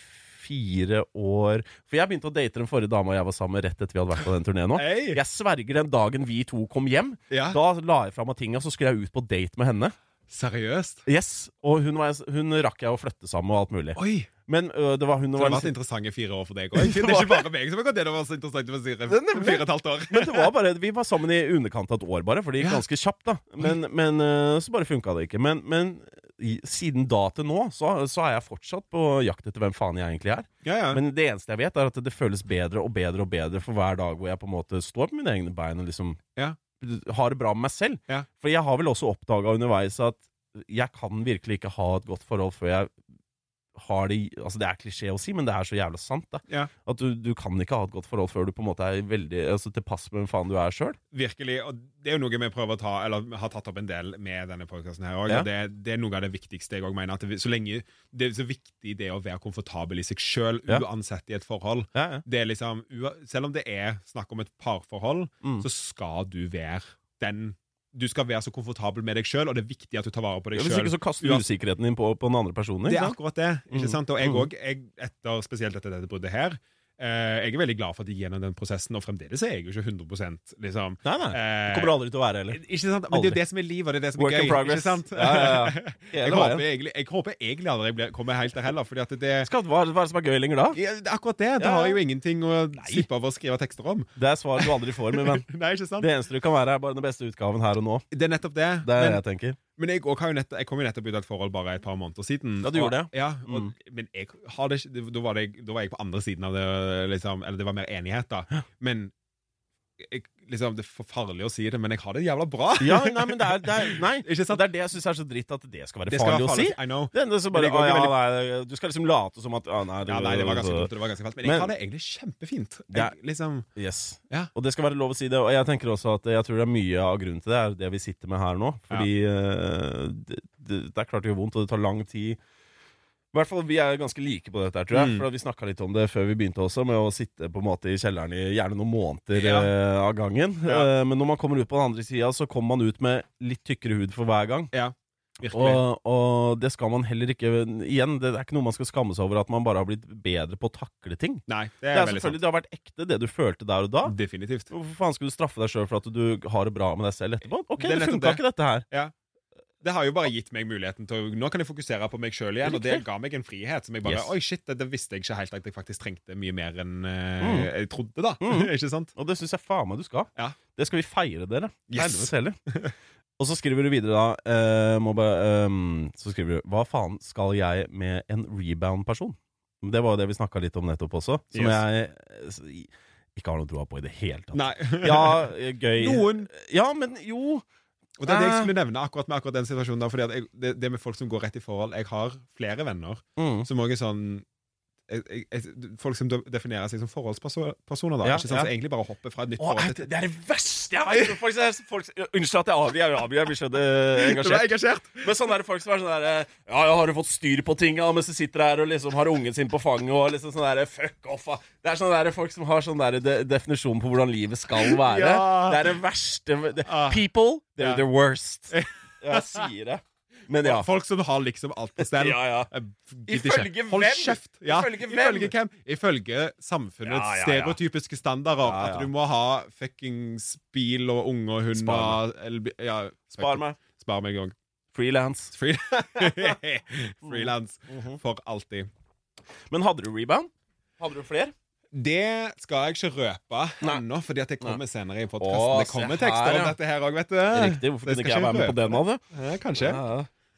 fire år For jeg begynte å date den forrige dama jeg var sammen med rett etter vi hadde vært på den turneen. Hey. Jeg sverger den dagen vi to kom hjem. Ja. Da la jeg fra meg tinga, så skulle jeg ut på date med henne. Seriøst? Yes, Og hun, var, hun rakk jeg å flytte sammen og alt mulig. Oi! Men ø, det var hun Så det var har vært interessante fire år for deg òg. Det er ikke bare meg som har gått gjennom så interessant for fire, fire og et halvt år. Men det var bare, Vi var sammen i underkant av et år, bare, for det gikk ganske kjapt. da Men, men så bare funka det ikke. Men, men siden da til nå, så, så er jeg fortsatt på jakt etter hvem faen jeg egentlig er. Ja, ja. Men det eneste jeg vet, er at det føles bedre og bedre og bedre for hver dag hvor jeg på en måte står på mine egne bein og liksom Ja. har det bra med meg selv. For jeg har vel også oppdaga underveis at jeg kan virkelig ikke ha et godt forhold før jeg har det Altså Det er klisjé å si, men det er så jævla sant. da Ja. At du, du kan ikke ha et godt forhold før du på en måte er veldig altså, tilpass med hvem faen du er sjøl. Virkelig. Og det er jo noe vi prøver å ta Eller har tatt opp en del med denne podkasten her òg. Ja. Det, det er noe av det viktigste jeg òg mener. At det, så lenge Det er så viktig det å være komfortabel i seg sjøl, Ja. uansett i et forhold. Det er liksom Selv om det er snakk om et parforhold, Mm. så skal du være den Du skal være så komfortabel med deg sjøl, og det er viktig at du tar vare på deg Hvis ikke så kaster du usikkerheten din på, på den andre personen. Det er sant? akkurat det. ikke Mm. sant? Og jeg Mm. òg, etter, spesielt etter dette bruddet her eh, Jeg er veldig glad for at jeg gjennom den prosessen, og fremdeles er jeg jo ikke 100 liksom Nei, nei. eh, Det kommer du aldri til å være heller. Ikke sant? Men det er jo det som er livet, og det er det som Work er in gøy. Ikke sant? Ja, ja, ja. jeg, håper egentlig, jeg håper egentlig aldri jeg kommer helt der heller, Fordi at det Skal, hva, hva er det som er gøy lenger da? ja, akkurat det. Det har jo ingenting å slippe av å skrive tekster om. Det er svar du aldri får, min venn. Nei, ikke sant? Det eneste du kan være, er bare den beste utgaven her og nå. Det er nettopp det. Det er det jeg tenker. Men jeg, nett, jeg kom jo nettopp ut av et forhold bare et par måneder siden. Ja, du gjorde og, Ja, og, Mm. Men jeg har det da var, det, da var jeg på andre siden av det, liksom. Eller det var mer enighet, da. Men jeg, liksom, Det er for farlig å si det, men jeg har det jævla bra. Ja, nei, men det er, det er, nei, det er det jeg syns er så dritt, at det skal være Det skal farlig farlig, å si. farlig. I know. Det ender bare det ah, ja, nei, Du skal liksom late som at ah, nei, Ja, nei, det var ganske godt, det var ganske fælt. Men, Men- jeg har det egentlig kjempefint. Det Jeg, liksom, Yes. Ja. Og det skal være lov å si det. Og jeg tenker også at jeg tror det er mye av grunnen til det er det vi sitter med her nå. Fordi det, det, det er klart det gjør vondt, og det tar lang tid. I hvert fall, Vi er ganske like på dette, her, tror jeg. Mm. For Vi snakka litt om det før vi begynte også, med å sitte på en måte i kjelleren i gjerne noen måneder Ja. eh, av gangen. Ja. Eh, men når man kommer ut på den andre sida, så kommer man ut med litt tykkere hud for hver gang. virkelig. Og, og det skal man heller ikke Igjen, det er ikke noe man skal skamme seg over at man bare har blitt bedre på å takle ting. Nei, det Det er, er veldig selvfølgelig, sant. det har vært ekte, det du følte der og da. Definitivt. Hvorfor faen skal du straffe deg sjøl for at du har det bra med deg selv etterpå? Ok, Det er det, funka ikke dette her. Det har jo bare gitt meg muligheten til å Nå kan jeg fokusere på meg sjøl igjen, og det ga meg en frihet som jeg bare Yes. Oi, shit, det, det visste jeg ikke helt at jeg faktisk trengte mye mer enn uh, Mm. jeg trodde, da. Mm. ikke sant? Og det syns jeg faen meg du skal. Ja. Det skal vi feire, dere. Yes. Heller. Og så skriver du videre da Uh, må bare, ehm, Så skriver du Hva faen skal jeg med en rebound-person? Det var jo det vi snakka litt om nettopp også, som Yes. jeg eh, ikke har noe troa på i det hele tatt. Nei. Ja, eh, gøy. Noen Ja, men jo. Og det er det jeg Eh. skulle nevne akkurat med akkurat den situasjonen. der Fordi det, det med folk som går rett i forhold Jeg har flere venner Mm. som også er sånn jeg, jeg, jeg, Folk som definerer seg som forholdspersoner, da. Ja, ikke sant? ja. Så egentlig bare hopper fra et nytt forhold til det, er det verste jeg vet! Folk, folk, unnskyld at jeg avbryter, jeg jeg blir så eh, er engasjert. engasjert! Men sånn er det folk som er sånn der Ja, ja, har du fått styr på tinga mens du sitter her og liksom har ungen sin på fanget og liksom sånn der Fuck off, ah. Det er sånn der folk som har sånn der de, definisjon på hvordan livet skal være. Ja. Det er det verste det, Ah. People, they're the worst. Jeg sier det. Men ja. Folk som har liksom alt på stell. Ja, ja. Jeg Ifølge hvem? Hold kjeft. Ja, Ifølge hvem? ifølge hvem? Ifølge samfunnets stereotypiske standarder. At du må ha fuckings bil og unge og hund Spar og ja, Spar meg. Spar meg en gang. Frilans. Free Frilans for alltid. Men hadde du rebound? Hadde du flere? Det skal jeg ikke røpe ennå, fordi at det kommer senere i podkasten. Det kommer her, tekster om dette her òg, vet du. Riktig. Hvorfor Det kunne ikke jeg være med på den av det? Ja, kanskje. Ja.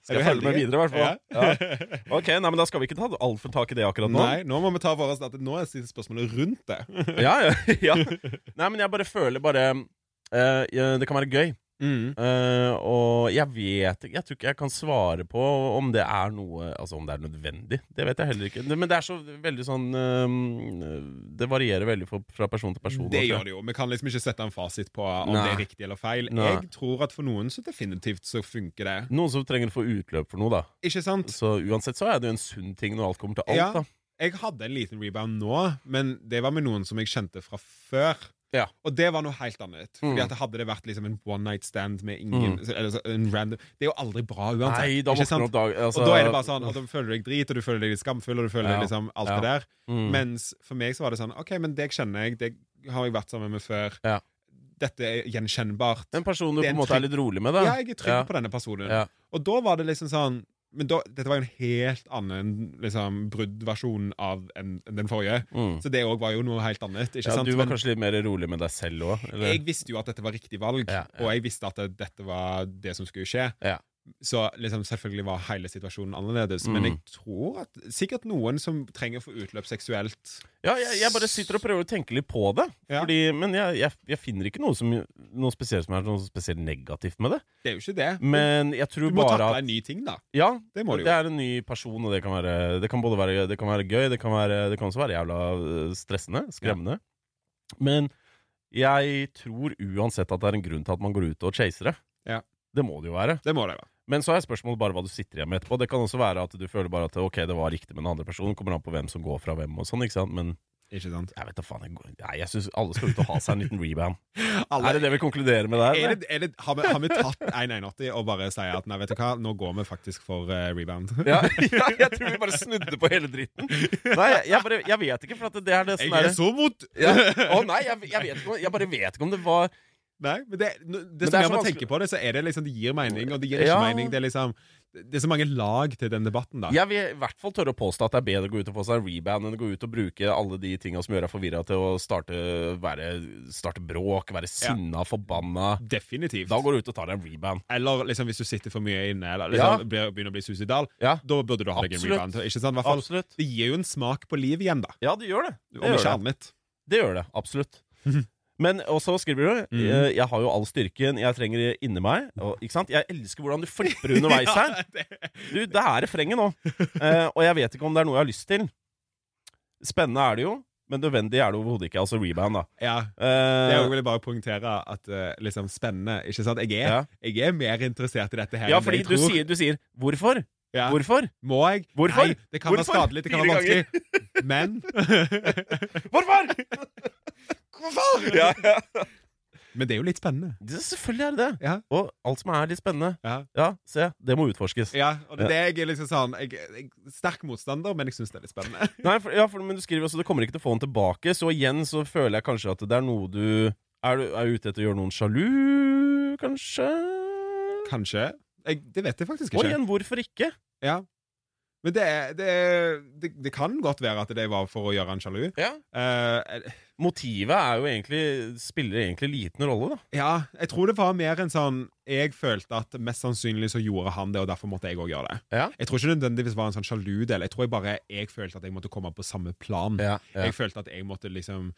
Skal jeg følge med videre, i hvert fall. Ja. Ja. Ok, nei, men Da skal vi ikke ta altfor tak i det akkurat nå. Nei, nå må vi ta for oss at nå er spørsmålet rundt det. Ja, ja, ja. Nei, men jeg bare føler bare uh, Det kan være gøy. Mm. Uh, og jeg vet ikke Jeg tror ikke jeg kan svare på om det er noe Altså om det er nødvendig. Det vet jeg heller ikke. Men det er så veldig sånn uh, Det varierer veldig fra- fra person til person. Det også. gjør det jo. Vi kan liksom ikke sette en fasit på om Nei. det er riktig eller feil. Nei. Jeg tror at for noen så definitivt så funker det. Noen som trenger å få utløp for noe, da. Ikke sant? Så uansett så er det jo en sunn ting når alt kommer til alt, Ja. da. Jeg hadde en liten rebound nå, men det var med noen som jeg kjente fra før. Ja. Og det var noe helt annet. Fordi Mm. at Hadde det vært liksom en one night stand med ingen eller så- en random Det er jo aldri bra uansett. Nei, da våkner opp dag altså, og da er det bare sånn at du føler deg drit, og du føler deg litt skamfull, og du føler Ja. deg liksom alt Ja. det der. mm. Mens for meg så var det sånn OK, men deg kjenner jeg, det har jeg vært sammen med før. Ja. Dette er gjenkjennbart. En person du på en måte er litt rolig med, da. Ja, jeg er trygg på denne personen. Og da var det liksom sånn Men da, dette var jo en helt annen liksom, bruddversjon av en, en den forrige. Mm. Så det òg var jo noe helt annet. Ja, sant? du var Men kanskje litt mer rolig med deg selv òg? jeg visste jo at dette var riktig valg, Ja, ja. og jeg visste at dette var det som skulle skje. Ja. Så liksom, selvfølgelig var hele situasjonen annerledes. Mm. Men jeg tror at sikkert noen som trenger å få utløp seksuelt Ja, jeg, jeg bare sitter og prøver å tenke litt på det. Ja. Fordi, men jeg, jeg, jeg finner ikke noe, som, noe spesielt som er noe spesielt negativt med det. Det er jo ikke det. Men jeg tror du må ta takle at en ny ting, da. Ja, Det du det er en ny person, og det kan være Det kan både være, det kan være gøy, det kan, være, det kan også være jævla øh, stressende, skremmende. Men jeg tror uansett at det er en grunn til at man går ut og chaser det. Ja. Det må det jo være. Det må det være. Men så er spørsmålet bare hva du sitter igjen med etterpå. Det kan også være at du føler bare at ok, det var riktig med den andre personen. Kommer an på hvem som går fra hvem og sånn, ikke sant. Men Ikke sant? jeg vet da faen. Jeg, nei, jeg syns alle skal ut og ha seg en liten rebound. Alle- Er det det vi konkluderer med der? Er det, er det, har, vi, har vi tatt 181 og bare sier at nei, vet du hva, nå går vi faktisk for uh, rebound? Ja, ja, jeg tror vi bare snudde på hele dritten. Nei, jeg, jeg, bare, jeg vet ikke, for at det er det Jeg som er så mot ja. Å nei, jeg, jeg, vet ikke, jeg bare vet ikke om det var Nei, men det, det, det som er man så må vanskelig- tenke på det, så er det liksom Det gir mening, og det gir ikke Ja. mening. Det er liksom Det er så mange lag til den debatten, da. Jeg vil i hvert fall tørre å påstå at det er bedre å gå ut og få seg en rebound enn å gå ut og bruke alle de tinga som gjør deg forvirra, til å starte, være, starte bråk, være sinna, forbanna. Definitivt. Da går du ut og tar deg en rebound. Eller liksom hvis du sitter for mye inne, eller liksom, Ja. begynner å bli suicidal, Ja, da burde du ha deg en rebound. Ikke sant? I fall, absolutt. det gir jo en smak på liv igjen, da. Ja, det gjør det. Om Det gjør ikke annet. Det gjør det, absolutt. Men også skriver du Mhm. eh, Jeg har jo all styrken jeg trenger inni meg. Og, ikke sant? Jeg elsker hvordan du flipper underveis her. Du, det er refrenget nå. Uh, og jeg vet ikke om det er noe jeg har lyst til. Spennende er det jo, men nødvendig er det overhodet ikke. Altså rebound, da. ja. Uh, Jeg vil bare poengtere at uh, liksom spennende Ikke sant? Jeg er, Ja. jeg er mer interessert i dette her ja, enn fordi jeg du Ja, sier, du sier 'hvorfor'? Ja. Hvorfor? Må jeg? Hvorfor? Nei, det kan Hvorfor? være skadelig, det kan være vanskelig. Men Hvorfor? Hvorfor? ja, ja. Men det er jo litt spennende. Det, selvfølgelig er det det. Ja. Og alt som er litt spennende. Ja. Ja, se, det må utforskes. Ja, og det er det jeg er liksom sånn Jeg jeg er sterk motstander, men jeg syns det er litt spennende. Nei, for, ja, for, men du skriver også du kommer ikke til å få den tilbake, så igjen så føler jeg kanskje at det er noe du Er du er ute etter å gjøre noen sjalu, kanskje? Kanskje. Jeg, det vet jeg faktisk ikke. Og igjen, hvorfor ikke? Ja. Men det, er- det, er- det, det kan godt være at det var for å gjøre han sjalu. Ja. Uh, Motivet er jo egentlig spiller egentlig liten rolle, da. ja, jeg tror det var mer en sånn Jeg følte at mest sannsynlig så gjorde han det, og derfor måtte jeg òg gjøre det. Ja. Jeg tror ikke nødvendigvis var en sånn sjalu del. Jeg tror bare jeg følte at jeg måtte komme på samme plan. Jeg følte at jeg måtte liksom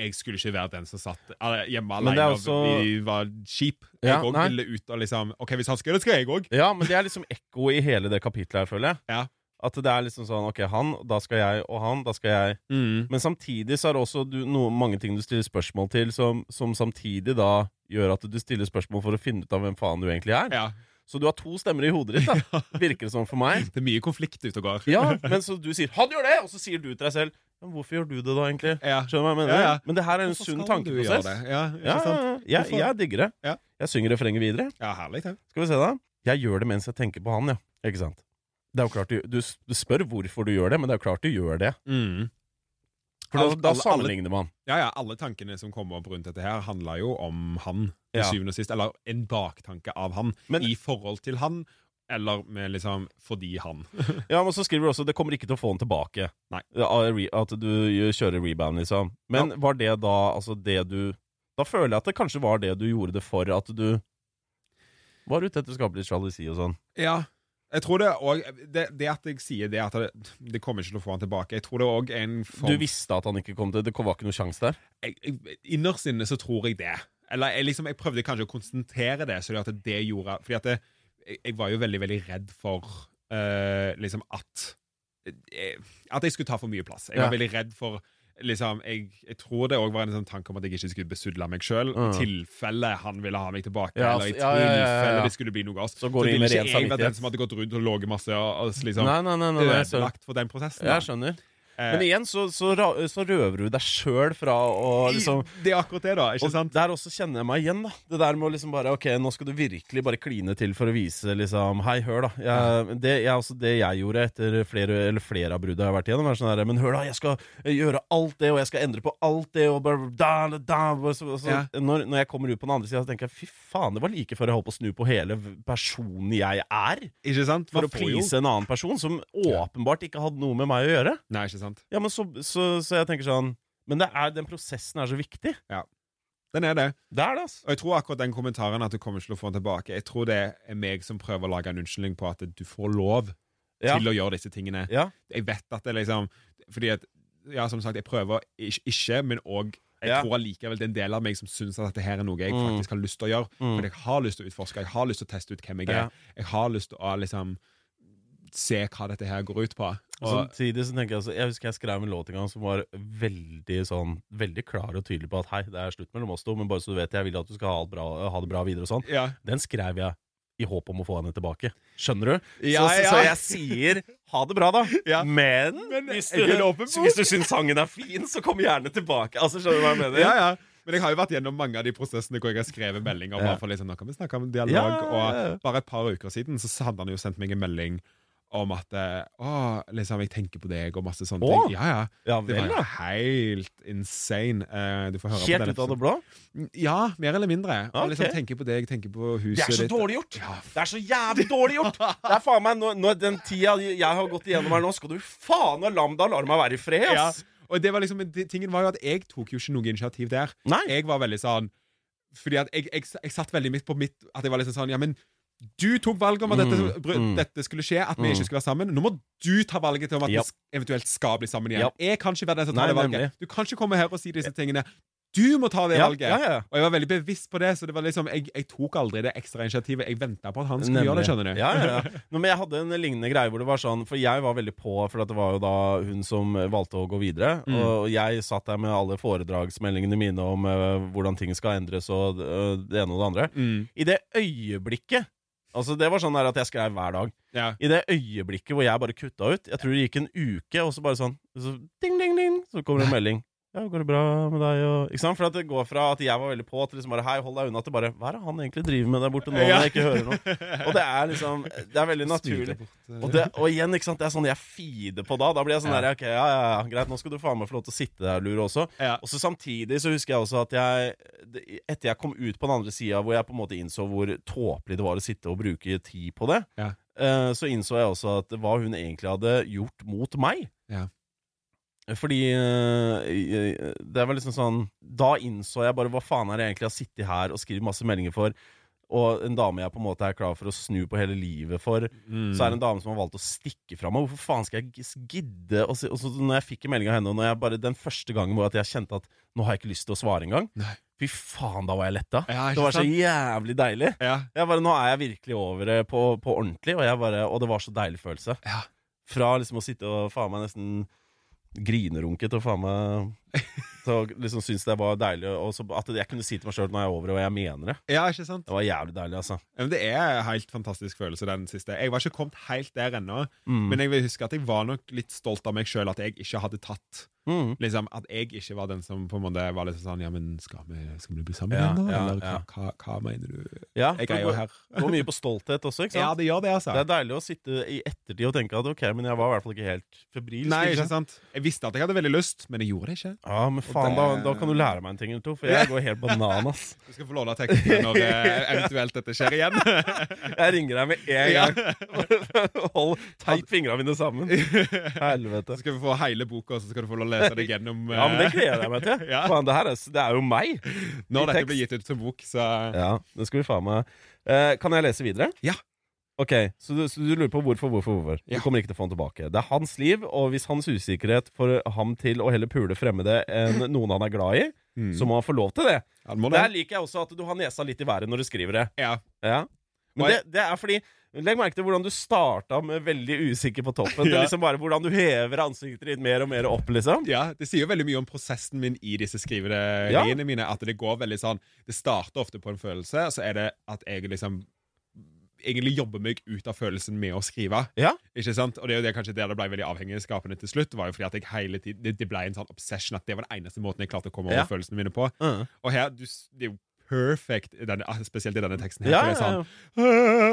Jeg skulle ikke være den som satt eh, hjemme alene også- og vi var kjip. Jeg Ja, òg ville ut og liksom OK, hvis han skal gjøre det, skal jeg òg. Ja, men det er liksom ekko i hele det kapitlet her, føler jeg. Ja. At det er liksom sånn OK, han, da skal jeg, og han, da skal jeg. Mm. Men samtidig så er det også du, noe, mange ting du stiller spørsmål til, som, som samtidig da gjør at du stiller spørsmål for å finne ut av hvem faen du egentlig er. Ja. Så du har to stemmer i hodet ditt, da. Virker det som for meg. Det er mye konflikt ute og går. Ja, men så du sier 'han gjør det', og så sier du til deg selv men 'hvorfor gjør du det da, egentlig'? Ja. Skjønner du hva jeg mener? Ja, ja. Men det her er en Hvorfor sunn tankeprosess. Ja, Ja, ja, jeg, digger det. Jeg synger refrenget videre. Ja, herlig, ja. Skal vi se, da. Jeg gjør det mens jeg tenker på han, ja. Ikke sant? Det er jo klart du, du, spør hvorfor du gjør det, men det er jo klart du gjør det. Mm. For da, da sammenligner man. Ja, ja, alle tankene som kommer opp rundt dette her, handler jo om han, Ja. syvende og sist. Eller en baktanke av han, Men- i forhold til han, eller med liksom fordi han. Ja, men så skriver du også det kommer ikke til å få han tilbake. Nei. At du kjører rebound, liksom. Men Ja. var det da altså det du Da føler jeg at det kanskje var det du gjorde det for, at du var ute etter å skape litt sjalusi og sånn. Ja. Jeg tror det òg det, det at jeg sier det, at det, det kommer ikke til å få han tilbake Jeg tror det er en form Du visste at han ikke kom til Det var ikke noe sjanse der? jeg, jeg, Innerst inne så tror jeg det. Eller jeg, liksom, jeg prøvde kanskje å konsentrere det, så det at det gjorde Fordi at jeg, jeg var jo veldig, veldig redd for uh, liksom at eh, At jeg skulle ta for mye plass. Jeg var Ja. veldig redd for liksom, jeg, jeg tror det òg var en sånn tanke om at jeg ikke skulle besudle meg sjøl, Mm. i tilfelle han ville ha meg tilbake. Ja, eller i altså, ja, tilfelle ja. det skulle bli noe oss. Så går det ville ikke jeg vært den som hadde gått rundt og ligget masse og og liksom Nei, nei, nei. nei, så, ødelagt for den prosessen. jeg skjønner. Eh, Men igjen så, så, så røver du deg sjøl fra å liksom Det er akkurat det, da. Ikke Og sant? der også kjenner jeg meg igjen, da. Det der med å liksom bare Ok, nå skal du virkelig bare kline til for å vise liksom Hei, hør, da. Jeg, det, jeg, også, det jeg gjorde etter flere, eller flere av bruddene jeg har vært igjennom, er sånn her Men hør, da, jeg skal gjøre alt det, og jeg skal endre på alt det, og bare da, da, da, og så, og så, Ja. når, når jeg kommer ut på den andre sida, tenker jeg fy faen, det var like før jeg holdt på å snu på hele personen jeg er, Ikke sant? for Man å får please en annen person som åpenbart ikke hadde noe med meg å gjøre. Nei, ikke sant? Ja, men så, så, så jeg tenker sånn Men det er, den prosessen er så viktig. Ja. Den er det. Det er det, altså. Og jeg tror akkurat den kommentaren at du kommer til å få den tilbake Jeg tror det er meg som prøver å lage en unnskyldning på at du får lov Ja. til å gjøre disse tingene. Ja. Jeg vet at det liksom Fordi at Ja, som sagt, jeg prøver ikke, ikke men òg jeg Ja. tror allikevel det er en del av meg som syns at dette her er noe jeg Mm. faktisk har lyst til å gjøre. Mm. Fordi jeg har lyst til å utforske, jeg har lyst til å teste ut hvem jeg er. Jeg har lyst til å liksom se hva dette her går ut på. Og samtidig så tenker Jeg altså, Jeg husker jeg skrev en låt en gang som var veldig sånn Veldig klar og tydelig på at hei, det er slutt mellom oss to, men bare så du vet, jeg vil at du skal ha, alt bra, ha det bra videre og sånn. ja. Den skrev jeg i håp om å få henne tilbake. Skjønner du? Ja, så, så, ja. så jeg sier ha det bra, da. Ja. Men, Men hvis, du, det hvis du syns sangen er fin, så kom gjerne tilbake. Altså, Skjønner du hva jeg mener? ja, ja. Men jeg har jo vært gjennom mange av de prosessene hvor jeg har skrevet meldinger. Ja. Bare for liksom, nå kan vi snakke om dialog. Og bare et par uker siden så hadde han jo sendt meg en melding om at eh, Å, liksom, jeg tenker på deg, og masse sånne Å? ting. Ja, ja. Ja Det var helt insane. Uh, du får høre Helt på ut av det blå? Ja, mer eller mindre. Og liksom tenker på deg, tenker på huset ditt. Det er så ditt. dårlig gjort! Ja, Det er så jævlig dårlig gjort! Det er faen meg når, når Den tida jeg har gått igjennom her nå, skal du faen og lambda la meg være i fred, ja. ass! Og det var liksom, tingen var jo at jeg tok jo ikke noe initiativ der. Nei. Jeg var veldig sånn Fordi at jeg, jeg, jeg satt veldig midt på mitt At jeg var liksom sånn Ja, men du tok valget om at dette, Mm, mm. dette skulle skje, at vi Mm. ikke skulle være sammen. Nå må du ta valget til om at yep. vi eventuelt skal bli sammen igjen. Yep. Jeg kan ikke være den som tar Nei, det valget. nemlig. Du kan ikke komme her og si disse tingene. Du må ta det Ja, valget! ja, ja. Og jeg var veldig bevisst på det, så det var liksom jeg, jeg tok aldri det ekstra initiativet. Jeg venta på at han skulle gjøre det, skjønner du. Ja, ja, ja. Nå, men jeg hadde en lignende greie hvor det var sånn For jeg var veldig på, for det var jo da hun som valgte å gå videre. Mm. Og jeg satt der med alle foredragsmeldingene mine om uh, hvordan ting skal endres og uh, det ene og det andre. Mm. I det øyeblikket Altså Det var sånn der at jeg skrev hver dag. Ja. I det øyeblikket hvor jeg bare kutta ut Jeg tror det gikk en uke, og så bare sånn så ding, ding, ding, Så kommer det en melding. Ja, går det bra med deg? Og, ikke sant? For at det går fra at jeg var veldig på, til liksom bare Hei, hold deg unna, til bare Hva er det han egentlig driver med der borte nå? Når jeg ikke hører noe? Og det er liksom Det er veldig naturlig. Eh. Og, det, og igjen, ikke sant, det er sånn jeg feeder på da. Da blir jeg sånn Ja. der, ok, ja, ja, ja, greit, nå skal du faen meg få lov til å sitte der, Lure, også. Ja. Og så samtidig så husker jeg også at jeg Etter jeg kom ut på den andre sida, hvor jeg på en måte innså hvor tåpelig det var å sitte og bruke tid på det, Ja. eh, så innså jeg også at hva hun egentlig hadde gjort mot meg. Ja. Fordi eh, det var liksom sånn Da innså jeg bare hva faen er det egentlig jeg har sittet her og skrevet masse meldinger for, og en dame jeg på en måte er klar for å snu på hele livet for, Mm. så er det en dame som har valgt å stikke fra meg. Hvorfor faen skal jeg gidde Og så når jeg fikk en melding av henne, og når jeg bare den første gangen hvor jeg kjente at nå har jeg ikke lyst til å svare engang Fy faen, da var jeg letta. Ja, det var så jævlig deilig. Ja. Jeg bare, Nå er jeg virkelig over det på, på ordentlig, og, jeg bare, og det var så deilig følelse. Ja. Fra liksom å sitte og faen meg nesten grinerunke og faen meg Til å liksom synes det var deilig, og så at jeg kunne si til meg sjøl når jeg er over og jeg mener det. ja, ikke sant? Det var jævlig deilig, altså. Ja, men det er en helt fantastisk følelse, den siste. Jeg var ikke kommet helt der ennå, Mm. men jeg vil huske at jeg var nok litt stolt av meg sjøl at jeg ikke hadde tatt Mm. Liksom, At jeg ikke var den som på en måte var litt sånn Ja, men skal vi, skal vi bli sammen Ja, igjen, da? ja, Eller ja. hva, hva, mener du? Ja, Jeg er jo her. Det går mye på stolthet også, ikke sant? Ja, det gjør det, altså. Det er deilig å sitte i ettertid og tenke at ok, men jeg var i hvert fall ikke helt febrilsk. Nei, ikke sant? Jeg visste at jeg hadde veldig lyst, men jeg gjorde det ikke. Ja, men faen, det- da, da kan du lære meg en ting eller to, for jeg går helt bananas. Du skal få låne teksten når eh, eventuelt dette skjer igjen. Jeg ringer deg med en gang. Hold teip fingrene mine sammen. Helvete. Så skal vi få hele boka, så skal du få lov å lese deg gjennom Ja, men det eh, gleder jeg meg til. Faen, det her er, det er jo meg. Når dette blir gitt ut som bok, så Ja, det skal vi faen meg. Eh, kan jeg lese videre? Ja. Ok, så du, så du lurer på hvorfor, hvorfor, hvorfor? Ja. Du kommer ikke til å få han tilbake. Det er hans liv, og hvis hans usikkerhet får ham til å heller pule fremmede enn noen han er glad i, Mm. så må han få lov til det. Ja, det Der liker jeg også at du har nesa litt i været når du skriver det. Ja. Ja. Men det, det er fordi Legg merke til hvordan du starta med veldig usikker på toppen. Det er liksom bare hvordan du hever ansiktet ditt mer og mer opp, liksom. ja, Det sier jo veldig mye om prosessen min i disse skriveriene mine. At det går veldig sånn Det starter ofte på en følelse, og så er det at jeg liksom Egentlig jobber meg ut av følelsen med å skrive. Ja. Ikke sant? Og det er jo det kanskje der det ble veldig avhengighetsskapende til slutt. var jo fordi at jeg hele tiden, det, det ble en sånn obsession at det var den eneste måten jeg klarte å komme over Ja. følelsene mine på. Uh. Og her, du, det er jo perfect, denne, spesielt i denne teksten. her, Ja, ja, ja, sånn.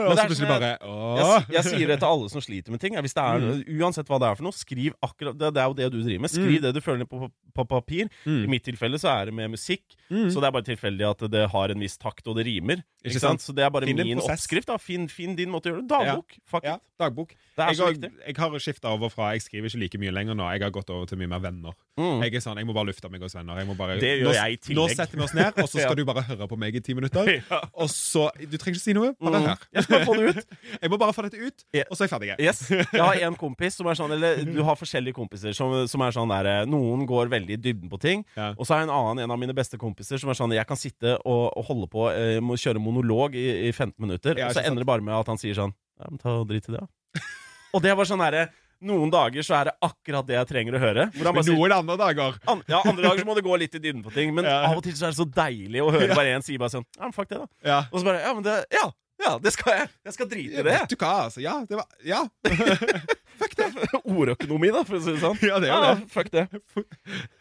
Og så plutselig sånn- bare Jeg, jeg sier det til alle som sliter med ting. Hvis det er, Mm. Uansett hva det er for noe, skriv akkurat Det, det er jo det du driver med. Skriv det du føler på, på, papir. I Mm. mitt tilfelle så er det med musikk, Mm. så det er bare tilfeldig at det har en viss takt, og det rimer. Ikke, Ikke sant? sant? Så det er bare Finn min oppskrift. da Finn, finn din måte å gjøre det Dagbok. Fuck Ja, it. dagbok. Det er Jeg så har, viktig. jeg har skifta over fra Jeg skriver ikke like mye lenger nå. Jeg har gått over til mye mer venner. Mm. Jeg er sånn, jeg må bare lufte meg hos venner. Jeg må bare, Det gjør nå, jeg i tillegg. Nå setter vi oss ned, og så skal Ja. du bare høre på meg i ti minutter. Og så, Du trenger ikke si noe, bare Mm. hør. Jeg skal få det ut. Jeg må bare få dette ut, og så er jeg ferdig. Yes. Jeg har en kompis som er sånn Eller du har forskjellige kompiser som, som er sånn der Noen går veldig i dybden på ting. Og så er en annen, en av mine beste kompiser, som er sånn Jeg kan sitte og, og holde på eh, Må kjøre monolog i, i 15 minutter, og så ender det bare med at han sier sånn Ja, men ta drit i det, da. og det var sånn herre Noen dager så er det akkurat det jeg trenger å høre. Men noen sier andre dager an, Ja, andre dager så må det gå litt i dybden på ting, men Ja. av og til så er det så deilig å høre bare én si bare sånn Ja, men fuck det, da. Ja. Og så bare Ja, men det Ja, ja, det skal jeg. Jeg skal drite i det. Vet du hva, altså? Ja, det var Ja. Fuck det. Ordøkonomi, da, for å si det sånn. Ja, det er jo Ja, det. fuck det.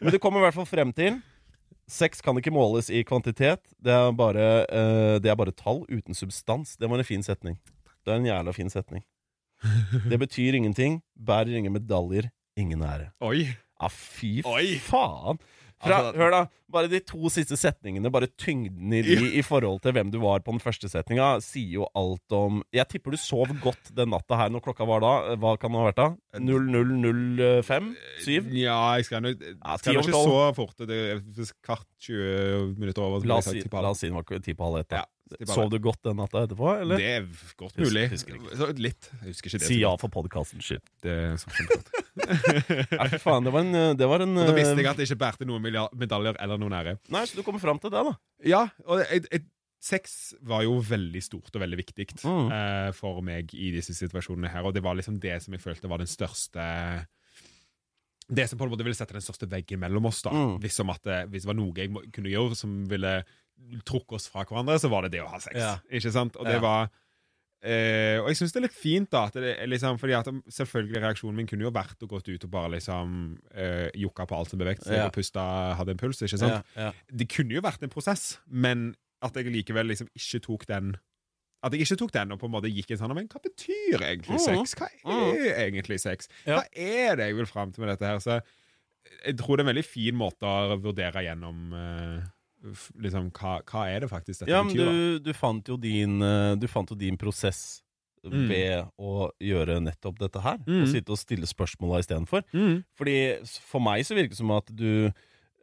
Men det kommer i hvert fall frem til Sex kan ikke måles i kvantitet. Det er bare, uh, det er bare tall uten substans. Det var en fin setning. Det er en jævla fin setning. Det betyr ingenting. Bærer ingen medaljer. Ingen ære. Oi. Ja, fy Oi. faen. Fra, Altså- hør, da. Bare de to siste setningene, bare tyngden i de i forhold til hvem du var på den første setninga, sier jo alt om Jeg tipper du sov godt den natta her når klokka var da. Hva kan det ha vært da? 0005? 7? Ja, jeg skal nok Ja, skal ikke så fort. Det er kvart 20 minutter over. La oss, si, si den var ti på halv ett. Ja. Sov du godt den natta etterpå, eller? Det er godt mulig. husker ikke. Litt. Jeg husker ikke det. Si ja for podkastens skyld. Det er. Nei, fy faen, det var en, det var en da visste jeg eh, at det ikke bærte noen medaljer eller noen ære. Nei, så du kommer fram til det, da. Ja, og jeg, jeg, sex var jo veldig stort og veldig viktig Mm. uh, for meg i disse situasjonene her, og det var liksom det som jeg følte var den største Det som på en måte ville sette den største veggen mellom oss, da. Mm. Hvis, om at det, hvis det var noe jeg må, kunne gjøre som ville trukke oss fra hverandre, så var det det å ha sex. Ja. Ikke sant? Og det Ja. var eh, Og jeg syns det er litt fint, da. Det, liksom, fordi at selvfølgelig Reaksjonen min kunne jo vært å gått ut og bare liksom eh, jokka på alt som beveget seg, Ja. og pusta, hadde en puls. Ikke sant? Det kunne jo vært en prosess, men at jeg likevel liksom ikke tok den At jeg ikke tok den og på en måte gikk inn sånn Men hva betyr egentlig Mhm. sex? Hva er egentlig sex? Hva er det jeg vil fram til med dette her? Så jeg tror det er en veldig fin måte å vurdere gjennom uh, liksom, hva, hva er det faktisk dette ja, men betyr? du, du fant jo din eh, Du fant jo din prosess Mm. ved å gjøre nettopp dette her. Mm. Og sitte og stille spørsmåla istedenfor. Mm. Fordi for meg så virker det som at du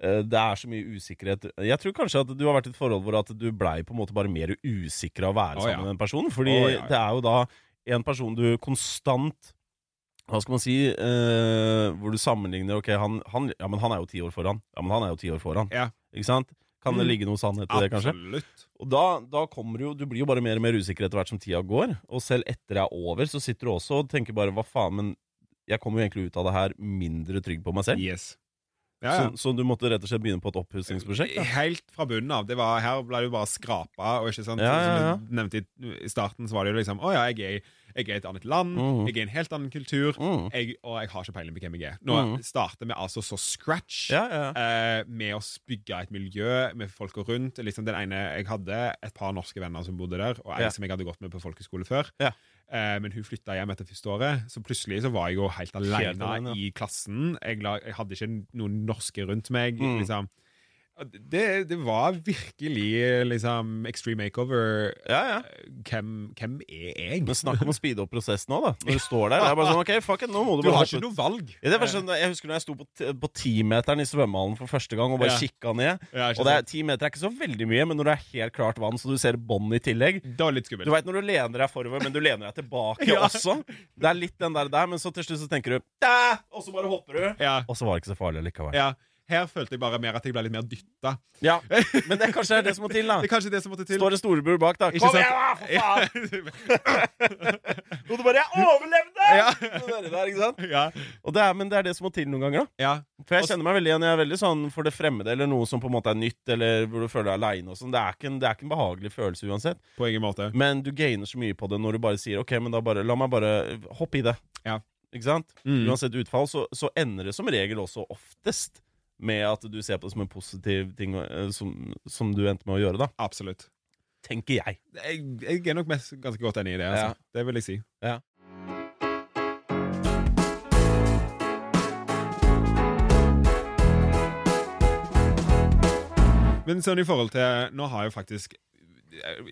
det er så mye usikkerhet Jeg tror kanskje at du har vært i et forhold hvor at du blei på en måte bare mer usikker av å være Å, sammen ja. med den personen. Fordi oh, ja, ja. det er jo da en person du konstant Hva skal man si eh, Hvor du sammenligner Ok, han, han, ja, men han er jo ti år foran. Ja, men han er jo ti år foran. Ja. Ikke sant? Kan det Mm. ligge noe sannhet i det, kanskje? Absolutt. Og da, da kommer du Du blir jo bare mer og mer usikker etter hvert som tida går. Og selv etter det er over, så sitter du også og tenker bare hva faen, men jeg kommer jo egentlig ut av det her mindre trygg på meg selv. Yes. Ja, ja. Så, så du måtte rett og slett begynne på et oppussingsprosjekt? Helt fra bunnen av. Det var, her ble jo bare skrapa. Og ikke sant? Ja. Som du nevnte i, i starten, så var det jo liksom Å ja, jeg er, jeg er i et annet land. Mm. Jeg er i en helt annen kultur. Mm. Jeg, og jeg har ikke peiling på hvem jeg er. Nå mm. starter vi altså så scratch. Eh, med å bygge et miljø med folka rundt. Liksom den ene, Jeg hadde et par norske venner som bodde der, og ei som jeg hadde gått med på folkeskole før. Eh, men hun flytta hjem etter første året, så plutselig så var jeg jo helt alene alene, i klassen. Jeg, la, jeg hadde ikke noen norske rundt meg. Mm. liksom det, det var virkelig liksom extreme makeover. ja, ja. Hvem, hvem er jeg? Men snakk om å speede opp prosessen nå, da. Når du står der. Det er bare sånn, ok, fuck it, nå må du Du har ikke noe valg. Ja, sånn, jeg husker når jeg sto på, timeteren i svømmehallen for første gang og bare Ja. kikka ned. Ja, Og det er, ti meter er ikke så veldig mye, men når det er helt klart vann, så du ser bånd i tillegg Det var litt skummelt. Du veit når du lener deg forover, men du lener deg tilbake også. Det er litt den der der, men så til slutt så tenker du «Dæ!» Og så bare hopper du. Ja, Og så var det ikke så farlig likevel. ja. Her følte jeg bare mer at jeg ble litt mer dytta. Ja, Men det er kanskje det som må til, da. Det er kanskje det som måtte til. Står det storebror bak, da. Ikke Kom igjen, da, for faen! Og du bare 'Jeg overlevde!' Ja. Det der, ikke sant? ja. Og det er, men det er det som må til noen ganger, da. ja. For jeg kjenner meg veldig igjen. Jeg er veldig sånn for det fremmede, eller noe som på en måte er nytt, eller hvor du føler deg aleine og sånn. Det, er ikke en- det er ikke en behagelig følelse uansett. På ingen måte. Men du gainer så mye på det når du bare sier 'ok, men da bare la meg bare hoppe i det'. Ja. Ikke sant? Mm. Uansett utfall, så, så ender det som regel også oftest med at du ser på det som en positiv ting eh, som, som du endte med å gjøre, da. Absolutt. Tenker jeg. Jeg, jeg er nok mest ganske godt enig i det. Altså. Ja. Det vil jeg si. Ja. Men sånn i forhold til Nå har jeg jo faktisk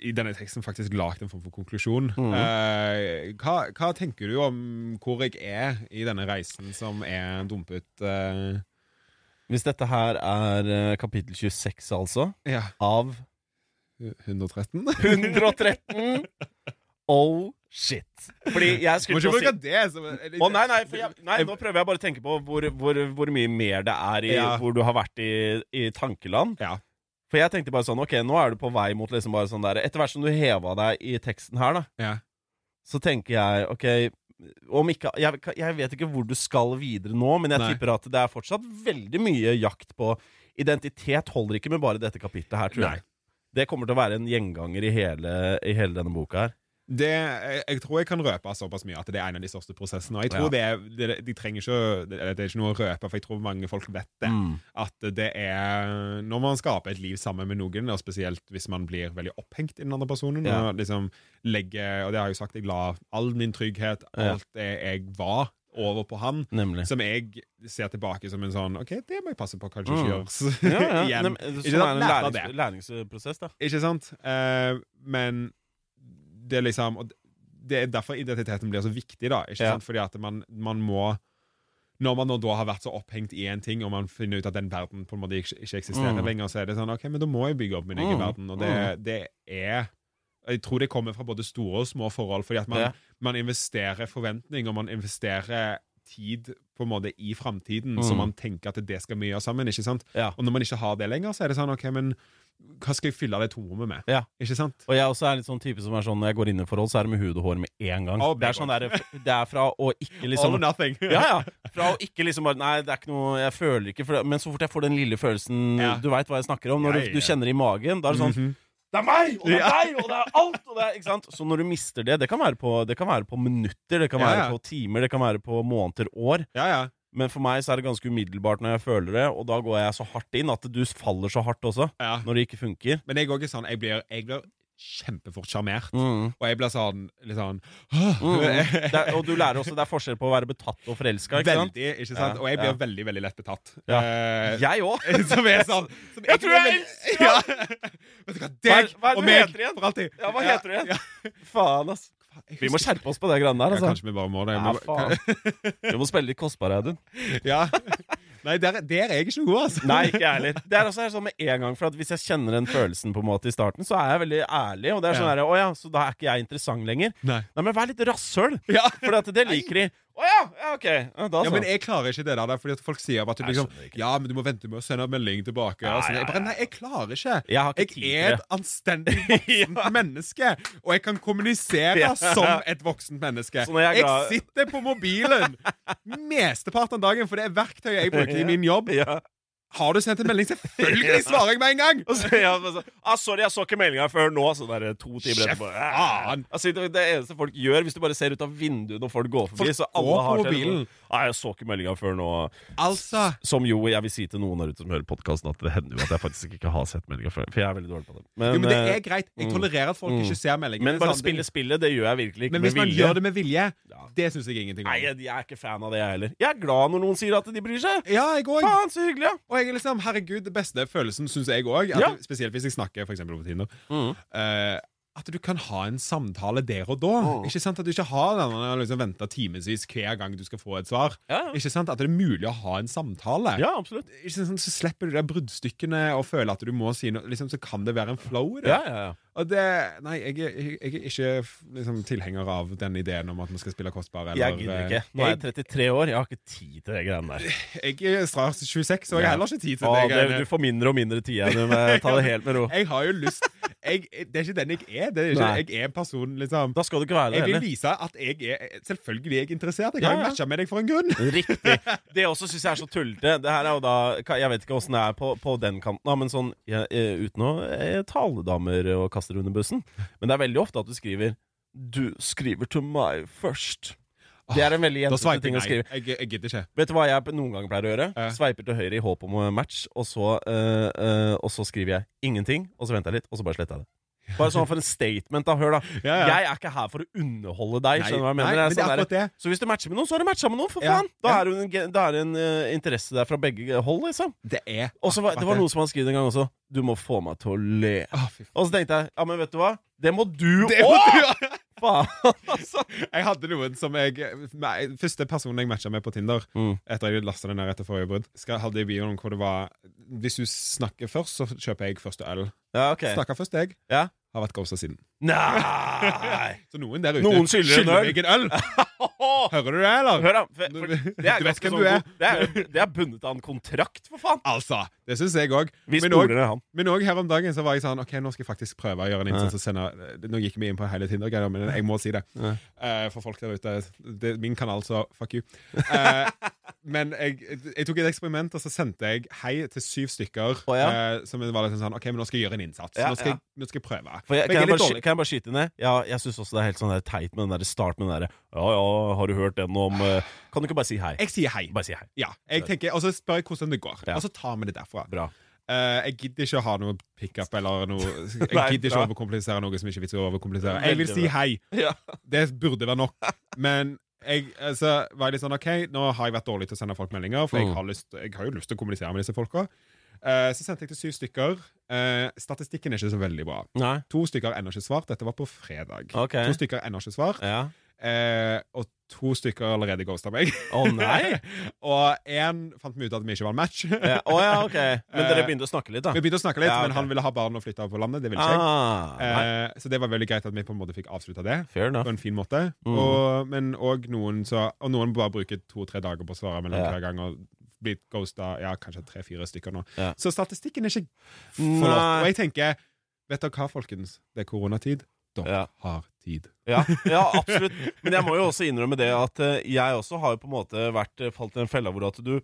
i denne teksten faktisk lagd en form for konklusjon. Mm. Eh, hva, hva tenker du om hvor jeg er i denne reisen som er dumpet eh, Hvis dette her er eh, kapittel 26, altså, Ja, av 113? 113 Oh shit. Fordi jeg Må skulle ikke til å si det som Å nei, nei, jeg, nei, nå prøver jeg bare å tenke på hvor, hvor, hvor mye mer det er i Ja. hvor du har vært i, i tankeland. Ja. For jeg tenkte bare sånn, ok, nå er du på vei mot liksom bare sånn der Etter hvert som du heva deg i teksten her, da, Ja. så tenker jeg, ok ikke, jeg, jeg vet ikke hvor du skal videre nå, men jeg Nei. tipper at det er fortsatt veldig mye jakt på Identitet holder ikke med bare dette kapitlet her, tror Nei. jeg. Det kommer til å være en gjenganger i hele, i hele denne boka her. Det, jeg, tror jeg kan røpe såpass mye at det er en av de største prosessene. Og jeg tror det, er- det, de trenger ikke det, det er ikke noe å røpe, for jeg tror mange folk vet det. Mm. At det er Når man skaper et liv sammen med noen, og spesielt hvis man blir veldig opphengt i den andre personen, Ja. og liksom legger Og det har jeg jo sagt, jeg la all min trygghet, Ja. alt det jeg var, over på han. Nemlig. Som jeg ser tilbake som en sånn OK, det må jeg passe på kanskje ikke Mm. gjøres Ja, ja. igjen. Nem- Ikke Sånn er en lærings, læringsprosess, da. Ikke sant? Uh, men det er liksom Det er derfor identiteten blir så viktig, da. Ikke Ja. sant? Fordi at man, man må Når man da har vært så opphengt i en ting, og man finner ut at den verden på en måte ikke, ikke eksisterer Mm. lenger, så er det sånn OK, men da må jeg bygge opp min egen Mm. verden. Og det, det er Jeg tror det kommer fra både store og små forhold, fordi at man, Ja. man investerer forventning, og man investerer tid på en måte i framtiden, så Mm. man tenker at det skal vi gjøre sammen. ikke sant? Ja. Og når man ikke har det lenger, så er det sånn OK, men hva skal jeg fylle det tomrommet med? Ja. Ikke sant? Og jeg også er litt sånn type som er sånn når jeg går inn i forhold, så er det med hud og hår med en gang. Oh, det, er sånn der, det er fra å ikke liksom All or nothing. Ja, ja. Fra å ikke liksom bare Nei, det er ikke noe Jeg føler ikke det. Men så fort jeg får den lille følelsen Ja. Du veit hva jeg snakker om. Når du, du kjenner i magen, da er det sånn Mhm. Det er meg! Og det er deg! Og det er alt! Og det er, ikke sant? Så når du mister det Det kan være på, det kan være på minutter, det kan være på timer, det kan være på måneder, år. Ja, ja. Men for meg så er det ganske umiddelbart når jeg føler det, og da går jeg så hardt inn at du faller så hardt også. ja. Når det ikke funker. Men jeg går ikke sånn Jeg blir, jeg blir kjempefort sjarmert. Mm. Og jeg blir sånn litt sånn Mm. Er, og du lærer også det er forskjell på å være betatt og forelska? Veldig, ikke sant? Ja, Og jeg blir ja. veldig, veldig lett betatt. Ja. Uh, Jeg òg! som er sånn som Jeg tror jeg elsker er ja. Vet du hva, deg Hva hva det og meg for alltid. Ja, hva heter du igjen? Faen, ass. Vi må skjerpe oss på det greiene der, Ja, altså. kanskje vi bare må det. Ja, faen. Vi må spille litt kostbare, Audun. Ja. Nei, der, der er jeg ikke så god, altså. Nei, ikke ærlig. Det er også sånn med en gang, for at hvis jeg kjenner den følelsen på en måte i starten, så er jeg veldig ærlig. Og det er sånn Ja. Der, å ja, så da er ikke jeg interessant lenger. Nei. Nei, men vær litt rasshøl, Ja. for det liker de. Å ja, ja, ok. Ja, da Ja, men jeg klarer ikke det der, fordi at folk sier at du liksom. Ja, men du må vente med å sende melding tilbake. Ja, sånn. ja, Jeg bare, nei, jeg klarer ikke. Jeg ikke Jeg er et anstendig voksent menneske, og jeg kan kommunisere Ja. som et voksent menneske. Så jeg Jeg sitter på mobilen mesteparten av dagen, for det er verktøyet jeg bruker i min jobb. Har du sendt en melding? Selvfølgelig svarer jeg med en gang! Og så, ja, men så, ah, sorry, jeg så ikke meldinga før nå. Så der to timer etterpå. faen. Altså, det, det eneste folk gjør, hvis du bare ser ut av vinduet når folk går forbi Folk så alle har til Ah, jeg så ikke meldinga før nå. Altså Som jo jeg vil si til noen der ute som hører podkasten, at det hender jo at jeg faktisk ikke har sett meldinga før. For jeg er veldig dårlig på det. Men, Jo, men det eh, er greit. Jeg mm. tolererer at folk Mm. ikke ser meldingen. men bare spille spillet, det gjør jeg virkelig ikke Men hvis man vilje. gjør det med vilje, det syns jeg ingenting Nei, jeg, jeg er ikke fan av det, jeg heller. Jeg er glad når noen sier at de bryr seg. Ja, jeg går. Faen, så hyggelig, ja. Jeg liksom, herregud, det beste følelsen syns jeg òg. Ja. Spesielt hvis jeg snakker for på Tinder. Mm. Uh, at du kan ha en samtale der og da. Mm. Ikke sant At du ikke har denne liksom vente timevis hver gang du skal få et svar. Ja, Ikke sant At det er mulig å ha en samtale. ja, absolutt. Ikke sant? Så slipper du de bruddstykkene og føler at du må si noe. Liksom, så kan det være en flow i det. Ja, ja, ja. Og det Nei, jeg, jeg, jeg er ikke liksom, tilhenger av den ideen om at vi skal spille kostbare. Jeg gidder ikke. Nå er jeg 33 år, jeg har ikke tid til de greiene der. Jeg, er straks 26, og jeg har heller ikke tid til Åh, det. det, greiene. du får mindre og mindre tid. Må ta det helt med ro. Jeg har jo lyst jeg, Det er ikke den jeg er. Det er ikke, jeg er en person, liksom. Da skal du ikke være det Jeg vil heller. vise at jeg er Selvfølgelig er jeg interessert. Jeg Ja, har jo ja. matcha med deg for en grunn. Riktig. Det også syns jeg er så tullete. Det her er jo da Jeg vet ikke åssen det er på, på den kanten, men sånn jeg, eh, uten å taledamer damer og kaste det under bussen. Men det er veldig ofte at du skriver 'Du skriver til meg først'. Det er en veldig Da jentete ting å skrive. Jeg, jeg ikke. Vet du hva jeg noen ganger pleier å gjøre? Ja. Sveiper til høyre i håp om match, og så, øh, øh, og så skriver jeg ingenting, og så venter jeg litt, og så bare sletter jeg det. Bare sånn for en statement, da. Hør, da. Ja, ja. Jeg er ikke her for å underholde deg. Nei, nei, Det det er sånn der, det. så hvis du matcher med noen, så har du matcha med noen, for faen! Da er det en, da er det en uh, interesse der fra begge hold, liksom. Det er Og så var, akkurat det var noe som han skrev en gang også 'Du må få meg til å le'. Å. Og så tenkte jeg ja, men vet du hva? Det må du Det òg! altså. Jeg hadde noen som jeg nei, Første personen jeg matcha med på Tinder Mm. etter jeg lasta den ned etter forrige brudd, hadde i bioen hvor det var Hvis du snakker først, så kjøper jeg første øl. Ja, okay. Snakker først jeg. Ja. Har vært ghosta siden. Nei! Så noen der ute Noen skylder meg en øl. Hører du det, eller? Hør, da. For, for, det er vet hvem sånn du er. Det er, det er bundet av en kontrakt, for faen! Altså, det syns jeg òg. Men òg her om dagen så var jeg sånn OK, nå skal jeg faktisk prøve å gjøre en innsats og sende Nå gikk vi inn på hele Tinder-greia, men jeg må si det. Ja. Eh, for folk der ute. Det er min kanal, så fuck you. Uh, men jeg, jeg tok et eksperiment, og så sendte jeg hei til syv stykker. Oh, ja. uh, som var liksom sånn OK, men nå skal jeg gjøre en innsats. Ja, nå, skal ja. jeg, nå skal jeg prøve. For jeg, jeg er litt dårlig. Jeg bare skyte ned? Ja, jeg syns også det er helt sånn der teit med den der start med den derre Ja ja, har du hørt den om eh, Kan du ikke bare si hei? Jeg sier hei. Bare si hei. Ja, jeg tenker, Og så spør jeg hvordan det går. Ja. Og så tar vi det derfra. Bra. Uh, jeg gidder ikke å ha noe pickup eller noe Jeg gidder ikke å overkomplisere noe som ikke er vits i å overkomplisere. Jeg vil si hei. Ja. Det burde være nok. Men jeg, altså, var jeg litt sånn OK, nå har jeg vært dårlig til å sende folk meldinger, for Mm. jeg, har lyst, jeg har jo lyst til å kommunisere med disse folka. Eh, så sendte jeg til syv stykker. Uh, statistikken er ikke så veldig bra. Nei? To stykker har ennå ikke svart. Dette var på fredag. Okay. To stykker ennå ikke svart. Ja. Uh, og to stykker allerede ghosta meg. Å nei! og én fant vi ut at vi ikke var en match. Ja, Å ja, ok. Men dere begynte å snakke litt, da? Vi begynte å snakke litt, Ja, okay. men han ville ha barn og flytte på landet. Det ville ikke. Ah. Eh, så det var veldig greit at vi på en måte fikk avslutta det. På en fin måte. Mm. Og, men òg noen så Og noen bare bruker to-tre dager på å svare mellom Ja. hver gang. Og blir ghosta ja, kanskje tre-fire stykker nå. Ja. Så statistikken er ikke flott. Og jeg tenker, vet dere hva, folkens? Det er koronatid. Dere Ja. har tid. Ja, ja, absolutt. Men jeg må jo også innrømme det at eh, jeg også har jo på en måte vært eh, falt i en felle hvor at du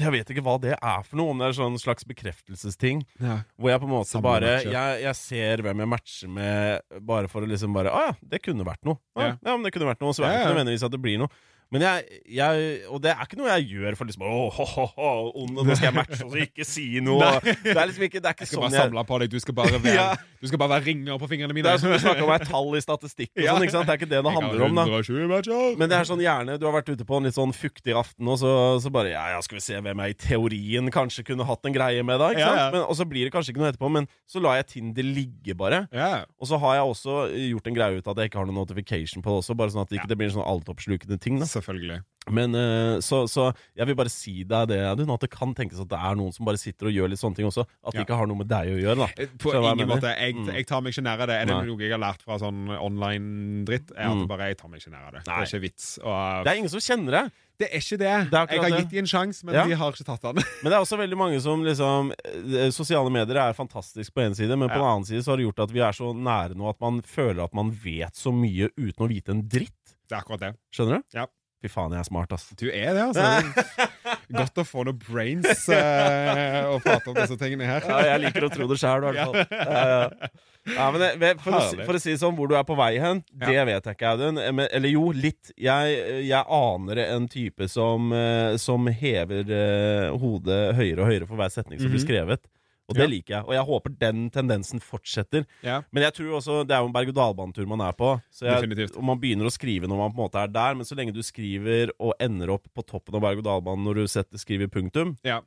Jeg vet ikke hva det er for noe, om det er sånn slags bekreftelsesting. Ja. Hvor jeg på en måte Samme bare jeg, jeg ser hvem jeg matcher med, bare for å liksom bare Å ja, det kunne vært noe. Ja, Ja. ja, men det kunne vært noe. Så er det ikke nødvendigvis at det blir noe. Men jeg, jeg Og det er ikke noe jeg gjør for liksom Åh, ho, ho, ho, onde, nå skal jeg matche og ikke si noe. det er liksom ikke, det er ikke Jeg skal sånn bare jeg samle på deg. Du skal bare være, Ja. du skal bare være ringer på fingrene mine. Det er som du snakker om er tall i statistikk og Ja. sånn, ikke sant? Det er ikke det det handler om, da. 120 matcher. Men det er sånn gjerne Du har vært ute på en litt sånn fuktig aften, og så, så bare ja, ja, skal vi se hvem jeg i teorien kanskje kunne hatt en greie med, da. Ikke Ja, sant? ja. Men, og så blir det kanskje ikke noe etterpå, men så lar jeg Tinder ligge, bare. Ja. Og så har jeg også gjort en greie ut av at jeg ikke har noen notification på det også, bare sånn at det ikke blir en sånn altoppslukende ting. da Selvfølgelig. Men eh, så, så jeg vil bare si deg det, Audun, at det kan tenkes at det er noen som bare sitter og gjør litt sånne ting også. At det Ja. ikke har noe med deg å gjøre, da. Eh, På så, ingen måte. Jeg, Mm. jeg tar meg ikke nær av det. Er det noe jeg har lært fra sånn online-dritt, er at Mm. bare jeg tar meg ikke nær av det. Nei. Det er ikke vits. Og, Det er ingen som kjenner det. det er ikke det. Det er jeg har gitt dem en sjanse, men Ja. de har ikke tatt den. Men det er også veldig mange som liksom eh, Sosiale medier er fantastisk på en side, men på Ja. den annen side så har det gjort at vi er så nære nå at man føler at man vet så mye uten å vite en dritt. Det er akkurat det. Skjønner du? Ja. Fy faen, jeg er smart, ass. Du er det, altså. Godt å få noe brains uh, og prate om disse tingene her. Ja, jeg liker å tro det sjøl, i hvert fall. Ja, ja. Det, for, å, for å si det sånn, hvor du er på vei hen, det vet jeg ikke, Audun. Men- Eller jo, litt. Jeg, jeg aner en type som, eh, som hever uh, hodet høyere og høyere for hver setning som blir Mhm. skrevet. Og det Ja. liker jeg. Og jeg håper den tendensen fortsetter. Ja. Men jeg tror også det er jo en berg-og-dal-banetur man er på. Så jeg, og man begynner å skrive når man på en måte er der, men så lenge du skriver og ender opp på toppen av berg-og-dal-banen når du setter, skriver punktum, Ja.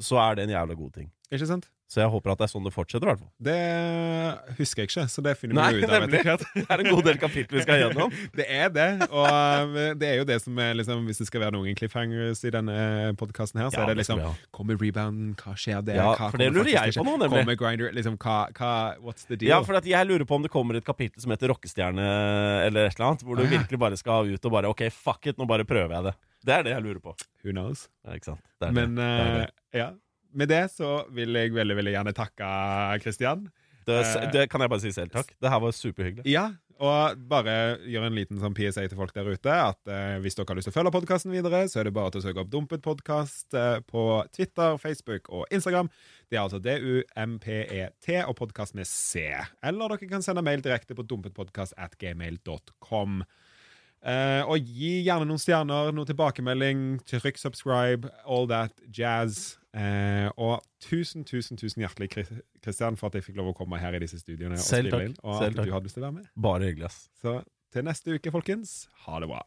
Så er det en jævla god ting. Ikke sant? Så jeg håper at det er sånn det fortsetter, i hvert fall. Det husker jeg ikke, så det finner Nei, vi ut av nemlig. Det er en god del kapitler vi skal gjennom. Det er det, og eh, det er jo det som er liksom Hvis det skal være noen cliffhangers i denne podkasten her, så Ja, er det det liksom. Kommer rebounden? Hva skjer der? Ja, hva for det lurer jeg på nå, nemlig. Kommer grinder? Liksom, hva, hva What's the deal? Ja, for jeg lurer på om det kommer et kapittel som heter Rockestjerne, eller et eller annet, hvor du Ah, ja. virkelig bare skal ut og bare OK, fuck it, nå bare prøver jeg det. Det er det jeg lurer på. Who knows? Ja, ikke sant? Det er Men det. det, er eh, ja. Med det så vil jeg veldig, veldig gjerne takke Kristian. det. eh, Det, det kan jeg bare si selv, takk. Det her var superhyggelig. Ja, og bare gjøre en liten sånn PSA til folk der ute. At eh, Hvis dere har lyst til å følge podkasten videre, så er det bare til å søke opp Dumpet podkast eh, på Twitter, Facebook og Instagram. Det er altså D-U-M-P-E-T og podkasten er C. Eller dere kan sende mail direkte på dumpetpodkast at gmail.com. Eh, og gi gjerne noen stjerner, noe tilbakemelding, trykk subscribe, all that jazz. Uh, og tusen, tusen tusen hjertelig, Kristian for at jeg fikk lov å komme her i disse studioene og Selv spille takk. inn. Og at du hadde lyst til å være med. Bare hyggelig, ass. Så til neste uke, folkens, ha det bra.